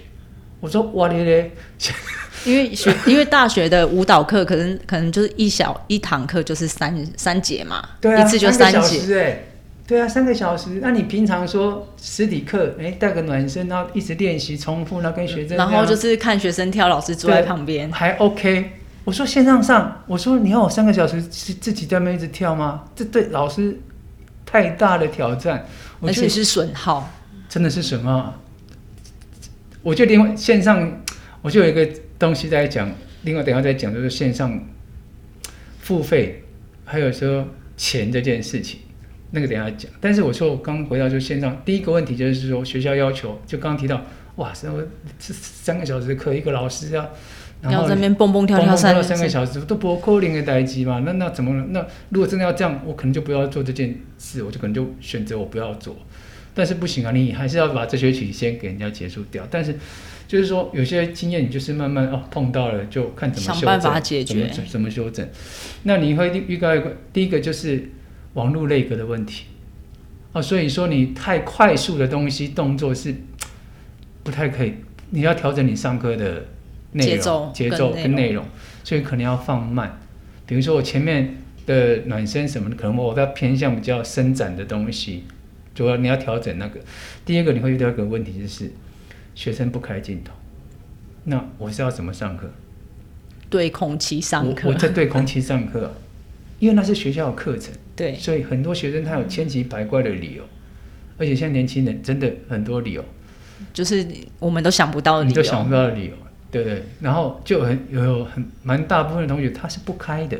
我说哇咧咧，因为学，因为大学的舞蹈课可能可能就是一小一堂课就是三三节嘛，对啊，一次就三节。对啊，三个小时。那你平常说实体课，哎，带个暖身，然后一直练习重复，然后跟学生，然后就是看学生跳，老师坐在旁边。还 OK。我说线上上，我说你要我三个小时自自己在那边一直跳吗？这对老师太大的挑战，而且是损耗，真的是损耗？我就另外线上，我就有一个东西在讲，另外等一下再讲，就是线上付费，还有说钱这件事情，那个等一下讲。但是我说我刚回到就线上，第一个问题就是说学校要求，就刚刚提到，哇，什么这三个小时的课，一个老师啊，然后要在那边蹦蹦跳跳三三个小时都不扣零的代机嘛？那那怎么？那如果真的要这样，我可能就不要做这件事，我就可能就选择我不要做。但是不行啊，你还是要把这学期先给人家结束掉。但是就是说有些经验你就是慢慢哦碰到了就看怎么修，想办法解决怎么怎么修正。那你会遇到一个第一个就是网络类格的问题哦，所以说你太快速的东西动作是不太可以，你要调整你上课的内容节奏节奏跟内容，所以可能要放慢。比如说我前面的暖身什么的，可能我要偏向比较伸展的东西，主要你要调整那个。第二个你会遇到一个问题就是学生不开镜头，那我是要怎么上课？对空气上课我，我在对空气上课，因为那是学校的课程，对，所以很多学生他有千奇百怪的理由，而且现在年轻人真的很多理由，就是我们都想不到的理由。你都想不到的理由，对不对？然后就很有很蛮大部分的同学他是不开的，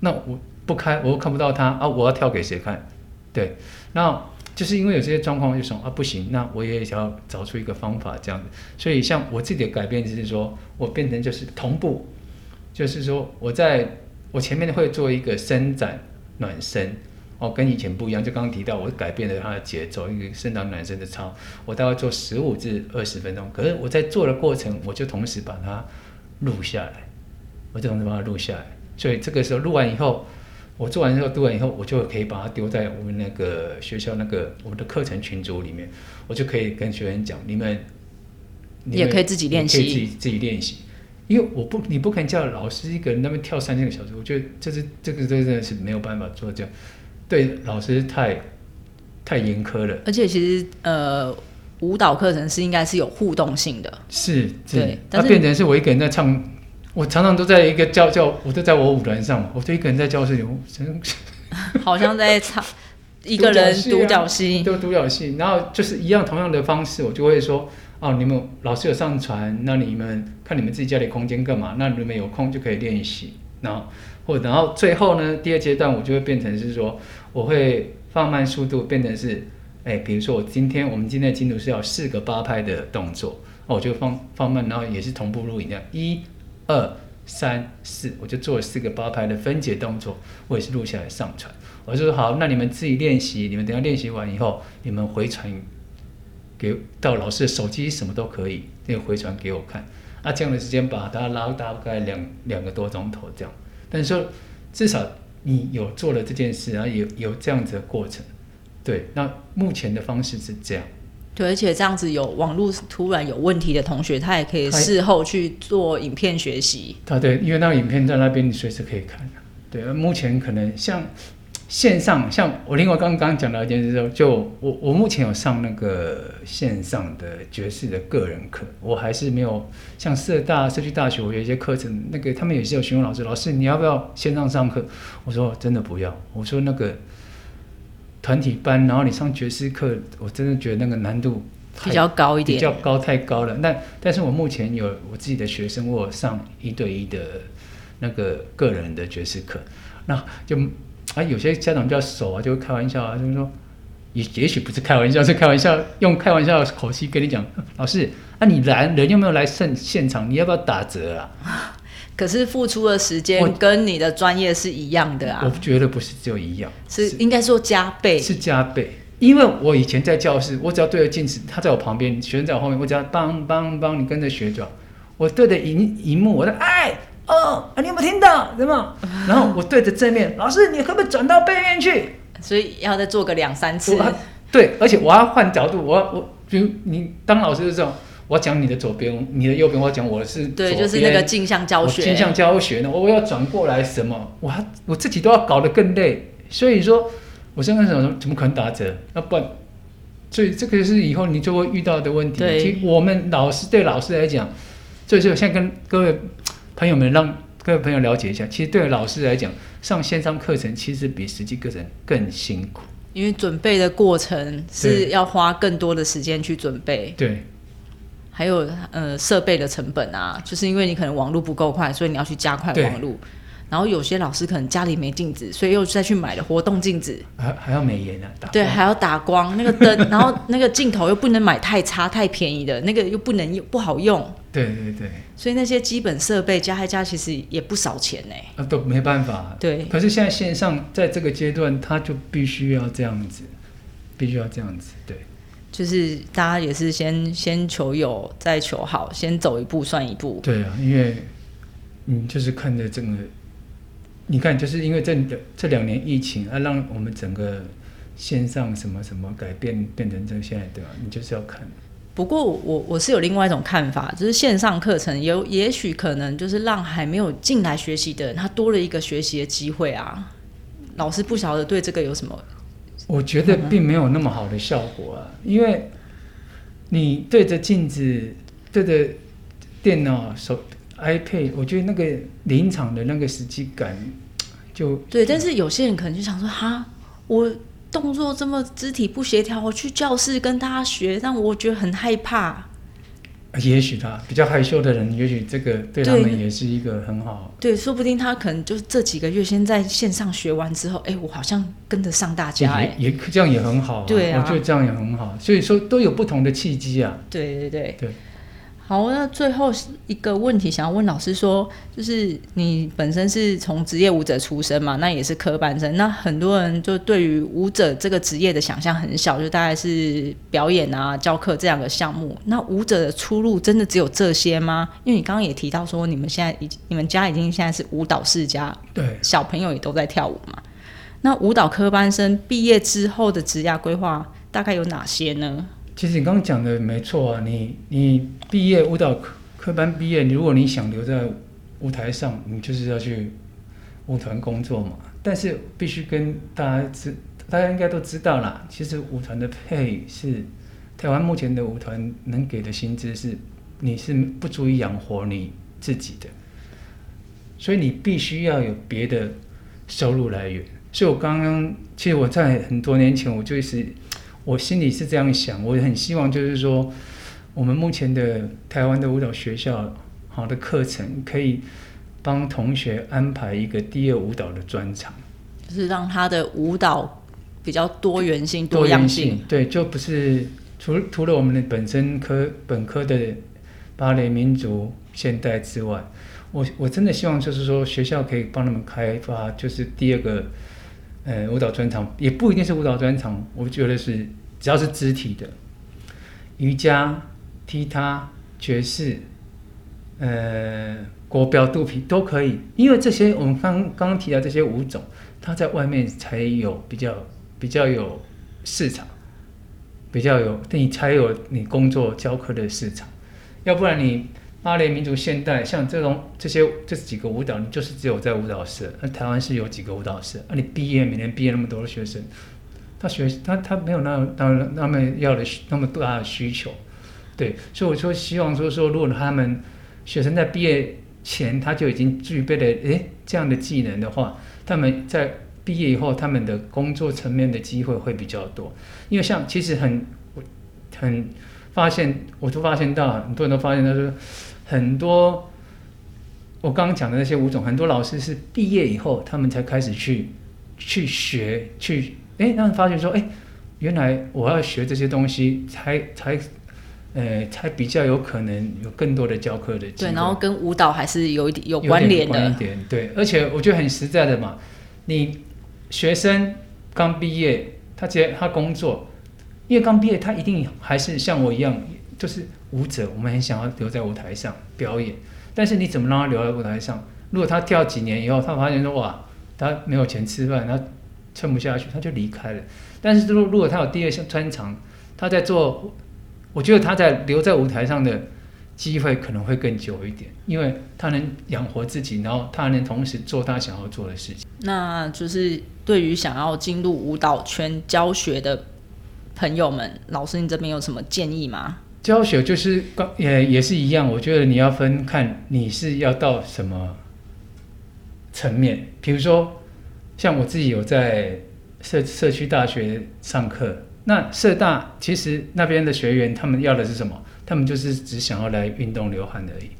那我不开，我又看不到他啊，我要跳给谁看？对，那就是因为有这些状况，就说啊不行，那我也想要找出一个方法这样子。所以像我自己的改变就是说我变成就是同步，就是说我在我前面会做一个伸展暖身。哦，跟以前不一样，就刚刚提到我改变了它的节奏，一个伸展暖身的操，我大概做十五至二十分钟。可是我在做的过程，我就同时把它录下来，我就同时把它录下来。所以这个时候录完以后，我做完之后读完以后，我就可以把它丢在我们那个学校那个我们的课程群组里面，我就可以跟学员讲，你们你也可以自己练习可以自己自己练习。因为我不，你不可能叫老师一个人那边跳三千个小时，我觉得这是这个真的是没有办法做这样，对老师太太严苛了。而且其实呃，舞蹈课程是应该是有互动性的，是，是对它但是变成是我一个人在唱，我常常都在一个教教，我都在我舞团上，我就一个人在教室里，我真好像在唱一个人独 独角戏。都独角戏，然后就是一样同样的方式，我就会说，哦，你们老师有上传，那你们看你们自己家里空间干嘛？那你们有空就可以练习，然后或然后最后呢，第二阶段我就会变成是说，我会放慢速度，变成是，哎，比如说我今天我们今天的进度是要四个八拍的动作，哦，我就放放慢，然后也是同步录影这样，一、二、三、四，我就做四个八拍的分解动作，我也是录下来上传。我就说好，那你们自己练习，你们等下练习完以后，你们回传给到老师的手机，什么都可以，那个回传给我看。那这样的时间把它拉大概两两个多钟头这样，但是说至少你有做了这件事，然后有有这样子的过程，对。那目前的方式是这样，对，而且这样子有网络突然有问题的同学，他也可以事后去做影片学习。啊对，因为那个影片在那边，你随时可以看。对，目前可能像线上，像我另外刚刚讲到一件事说，就我我目前有上那个线上的爵士的个人课，我还是没有像社大社区大学，我有一些课程，那个他们也是有询问老师，老师你要不要线上上课？我说真的不要，我说那个团体班，然后你上爵士课，我真的觉得那个难度比较高一点，比较高太高了。那但是我目前有我自己的学生，我有上一对一的那个个人的爵士课，那就啊有些家长比较熟啊，就会开玩笑啊，就是说也也许不是开玩笑，是开玩笑用开玩笑的口气跟你讲，老师啊你来人又没有来现现场，你要不要打折啊？可是付出的时间跟你的专业是一样的啊我啊，觉得不是只有一样，是应该说加倍。是加倍。因为我以前在教室，我只要对着镜子，他在我旁边，学生在我后面，我只要帮帮帮你跟着学就好。我对着荧荧幕，我说哎哦，啊你有没有听到？什么？然后我对着正面，老师你可不可以转到背面去？所以要再做个两三次对，而且我要换角度，我我比如你当老师的时候，我要讲你的左边，你的右边，我要讲我是对，左就是那个边镜像教学。我镜像教学呢，我要转过来什么？我还我自己都要搞得更累，所以说，我现在想说，怎么可能打折？那不然，所以这个是以后你就会遇到的问题。对其实我们老师对老师来讲，所以说现在跟各位朋友们让各位朋友了解一下，其实对老师来讲，上线上课程其实比实际课程更辛苦。因为准备的过程是要花更多的时间去准备，对还有呃设备的成本啊，就是因为你可能网络不够快，所以你要去加快网络。然后有些老师可能家里没镜子，所以又再去买了活动镜子，还还要美颜啊，打对，还要打光那个灯，然后那个镜头又不能买太差、太便宜的，那个又不能用不好用，对对对，所以那些基本设备加一加，其实也不少钱呢。啊都没办法。对，可是现在线上在这个阶段，他就必须要这样子，必须要这样子，对。就是大家也是先先求有，再求好，先走一步算一步。对啊，因为你就是看着整个，你看，就是因为这这两年疫情啊，让我们整个线上什么什么改变变成这现在对吧？你就是要看。不过我我是有另外一种看法，就是线上课程有也许可能就是让还没有进来学习的人，他多了一个学习的机会啊。老师不晓得对这个有什么？我觉得并没有那么好的效果啊，因为你对着镜子、对着电脑、手 iPad，我觉得那个临场的那个实际感就对。但是有些人可能就想说，哈，我。动作这么肢体不协调，我去教室跟大家学，让我觉得很害怕。也许他比较害羞的人，也许这个对他们也是一个很好。对，说不定他可能就是这几个月先在线上学完之后，哎，我好像跟得上大家，哎，也这样也很好。对啊，我觉得这样也很好。所以说都有不同的契机啊。对对对对。好，那最后一个问题想要问老师说，就是你本身是从职业舞者出身嘛，那也是科班生，那很多人就对于舞者这个职业的想象很小，就大概是表演啊、教课这两个项目。那舞者的出路真的只有这些吗？因为你刚刚也提到说，你们现在已你们家已经现在是舞蹈世家，对，小朋友也都在跳舞嘛。那舞蹈科班生毕业之后的职业规划大概有哪些呢？其实你刚刚讲的没错啊，你你毕业舞蹈科科班毕业，如果你想留在舞台上，你就是要去舞团工作嘛。但是必须跟大家知，大家应该都知道啦，其实舞团的配是台湾目前的舞团能给的薪资是，你是不足以养活你自己的，所以你必须要有别的收入来源。所以我刚刚其实我在很多年前我就是。我心里是这样想，我很希望就是说，我们目前的台湾的舞蹈学校好的课程，可以帮同学安排一个第二舞蹈的专场，就是让他的舞蹈比较多元性、多样性。对，就不是除除了我们的本身科本科的芭蕾、民族、现代之外，我我真的希望就是说，学校可以帮他们开发，就是第二个。呃，舞蹈专场也不一定是舞蹈专场，我觉得是只要是肢体的，瑜伽、踢踏、爵士，呃，国标、肚皮都可以，因为这些我们刚刚提到这些舞种，它在外面才有比较比较有市场，比较有你才有你工作教课的市场，要不然你。芭蕾、民族、现代，像这种这些这几个舞蹈，你就是只有在舞蹈社。那台湾是有几个舞蹈社？啊，你毕业每年毕业那么多的学生，他学他他没有那那那么要的那么大的需求，对。所以我说希望说说，如果他们学生在毕业前他就已经具备了诶这样的技能的话，他们在毕业以后他们的工作层面的机会会比较多。因为像其实很很发现，我都发现到很多人都发现他说。很多我刚刚讲的那些舞种，很多老师是毕业以后，他们才开始去去学，去哎，让发觉说，哎，原来我要学这些东西，才才呃，才比较有可能有更多的教课的机会。对，然后跟舞蹈还是有一点有关联的。一点对，而且我觉得很实在的嘛，你学生刚毕业，他直接他工作，因为刚毕业，他一定还是像我一样。就是舞者，我们很想要留在舞台上表演，但是你怎么让他留在舞台上？如果他跳几年以后，他发现说哇，他没有钱吃饭，他撑不下去，他就离开了。但是如如果他有第二项专长，他在做，我觉得他在留在舞台上的机会可能会更久一点，因为他能养活自己，然后他还能同时做他想要做的事情。那就是对于想要进入舞蹈圈教学的朋友们，老师你这边有什么建议吗？教学就是刚也也是一样，我觉得你要分看你是要到什么层面。比如说，像我自己有在社社区大学上课，那社大其实那边的学员他们要的是什么？他们就是只想要来运动流汗而已。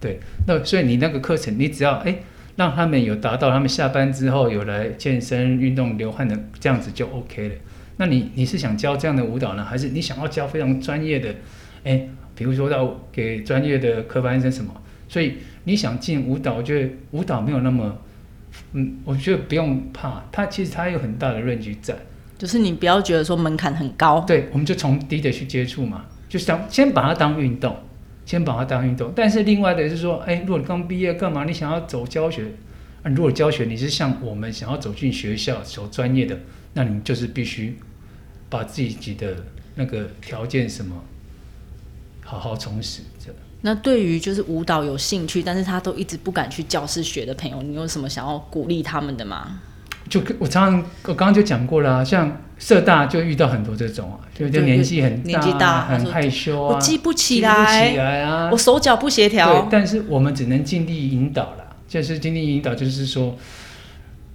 对，那所以你那个课程，你只要哎让他们有达到他们下班之后有来健身运动流汗的这样子就 OK 了。那你你是想教这样的舞蹈呢，还是你想要教非常专业的？哎，比如说到给专业的科班生什么，所以你想进舞蹈，我觉得舞蹈没有那么，嗯，我觉得不用怕，它其实它有很大的论据在。就是你不要觉得说门槛很高，对，我们就从低的去接触嘛，就想先把它当运动，先把它当运动。但是另外的是说，哎，如果你刚毕业干嘛？你想要走教学，啊，如果教学你是像我们想要走进学校走专业的，那你就是必须把自己的那个条件什么好好充实着。那对于就是舞蹈有兴趣，但是他都一直不敢去教室学的朋友，你有什么想要鼓励他们的吗？就我常常我刚刚就讲过了，像社大就遇到很多这种啊，就就年纪很年纪大，很害羞啊，我记不起来，记不起来啊，我手脚不协调。对，但是我们只能尽力引导了，就是尽力引导，就是说，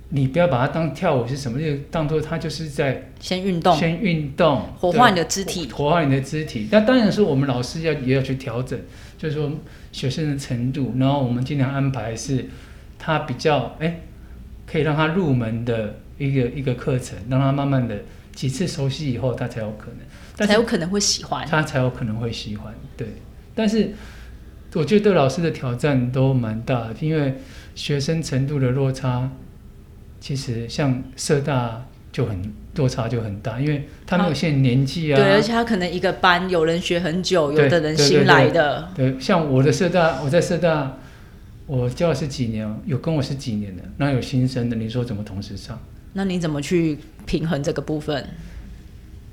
你不要把它当跳舞是什么，就当做它就是在先运动，先运动，活化你的肢体，活化你的肢体。那当然是我们老师要也要去调整，就是说学生的程度，然后我们尽量安排是他比较哎。可以让他入门的一个一个课程，让他慢慢的几次熟悉以后，他才有可能，才有可能会喜欢，他才有可能会喜欢。对，但是我觉得对老师的挑战都蛮大的，因为学生程度的落差，其实像社大就很落差就很大，因为他没有限年纪啊，对，而且他可能一个班有人学很久，有的人新来的，对，像我的社大，我在社大。我教了十几年，有跟我是几年的，那有新生的，你说怎么同时上？那你怎么去平衡这个部分？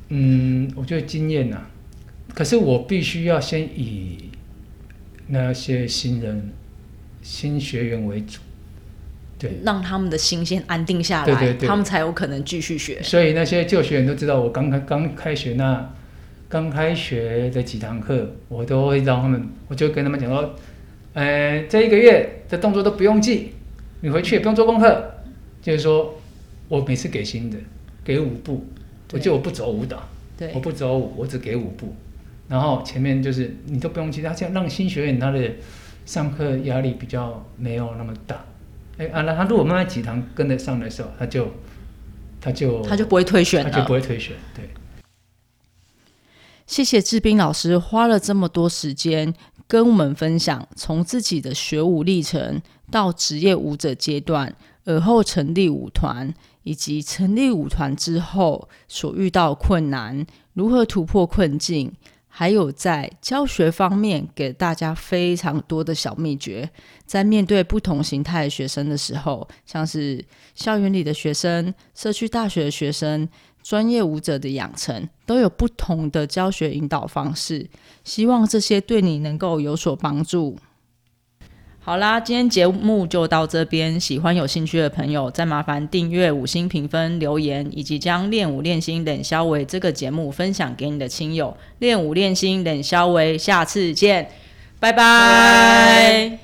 嗯，我觉得经验呐，可是我必须要先以那些新人、新学员为主，对，让他们的心先安定下来，对对，他们才有可能继续学。所以那些旧学员都知道，我刚开刚开学那刚开学的几堂课，我都会让他们，我就跟他们讲说。呃，这一个月的动作都不用记，你回去也不用做功课。就是说，我每次给新的，给五步，我就我不走舞蹈，对，我不走舞，我只给五步。然后前面就是你都不用记，他这样让新学员他的上课压力比较没有那么大。哎啊，那他如果慢慢几堂跟得上的时候，他就他就他就不会退选他就不会退选。对，谢谢志斌老师花了这么多时间。跟我们分享从自己的学舞历程到职业舞者阶段，而后成立舞团，以及成立舞团之后所遇到困难，如何突破困境，还有在教学方面给大家非常多的小秘诀。在面对不同形态的学生的时候，像是校园里的学生、社区大学的学生。专业舞者的养成都有不同的教学引导方式，希望这些对你能够有所帮助。好啦，今天节目就到这边。喜欢有兴趣的朋友，再麻烦订阅、五星评分、留言，以及将练武练心冷消维这个节目分享给你的亲友。练武练心冷消维，下次见，拜拜。